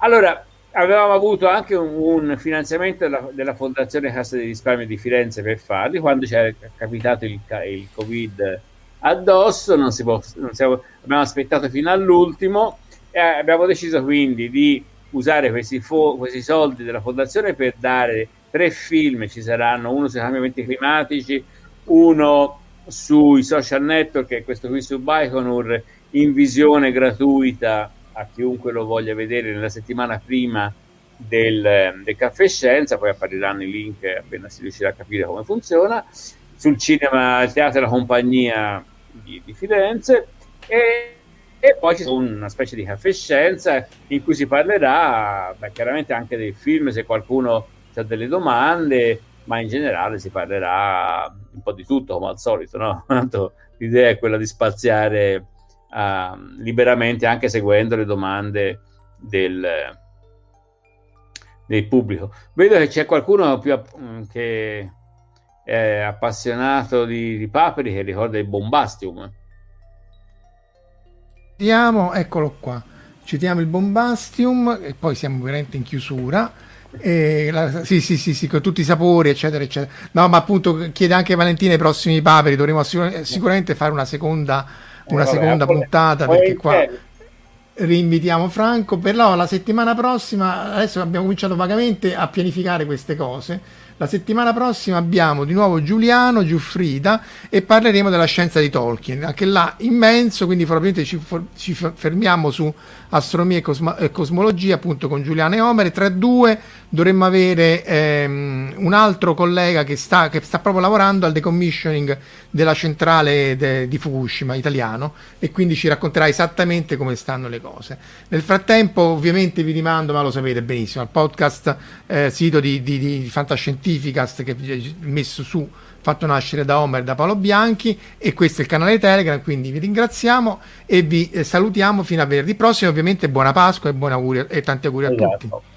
Allora, avevamo avuto anche un, un finanziamento della, della, Fondazione Cassa di Risparmio di Firenze per farli, quando ci capitato il, il Covid addosso, non si può, non siamo, abbiamo aspettato fino all'ultimo e abbiamo deciso quindi di usare questi, fo- questi soldi della fondazione per dare tre film, ci saranno uno sui cambiamenti climatici, uno sui social network questo qui su Baikonur in visione gratuita a chiunque lo voglia vedere nella settimana prima del, del Caffè Scienza, poi appariranno i link appena si riuscirà a capire come funziona, sul cinema il Teatro della Compagnia di, di Firenze e, e, poi c'è una specie di Caffè Scienza in cui si parlerà beh, chiaramente anche dei film se qualcuno ha delle domande, ma in generale si parlerà un po' di tutto come al solito, no? [LAUGHS] l'idea è quella di spaziare uh, liberamente anche seguendo le domande del, del, pubblico. Vedo che c'è qualcuno più, che eh, appassionato di, di paperi che ricorda il Bombastium. Citiamo, eccolo qua. Citiamo il Bombastium e poi siamo veramente in chiusura. E la, sì, sì, sì, sì, con tutti i sapori, eccetera, eccetera. No, ma appunto chiede anche Valentina i prossimi paperi. Dovremo sicur- sicuramente fare una seconda, una eh, vabbè, seconda puntata perché qua rinvitiamo Franco. Però la settimana prossima, adesso abbiamo cominciato vagamente a pianificare queste cose la settimana prossima abbiamo di nuovo Giuliano Giuffrida e parleremo della scienza di Tolkien, anche là immenso, quindi probabilmente ci, ci fermiamo su astronomia e, cosmo- e, cosmologia appunto con Giuliano e Omere. Tra due dovremmo avere ehm, un altro collega che sta, che sta, proprio lavorando al decommissioning della centrale de, di Fukushima italiano e quindi ci racconterà esattamente come stanno le cose. Nel frattempo ovviamente vi rimando, ma lo sapete benissimo, al podcast eh, sito di, di, di Fantascientifico Scientificast che è messo su, fatto nascere da Homer e da Paolo Bianchi e questo è il canale Telegram, quindi vi ringraziamo e vi eh, salutiamo fino a venerdì prossimo, ovviamente buona Pasqua e buoni auguri e tanti auguri a esatto. tutti.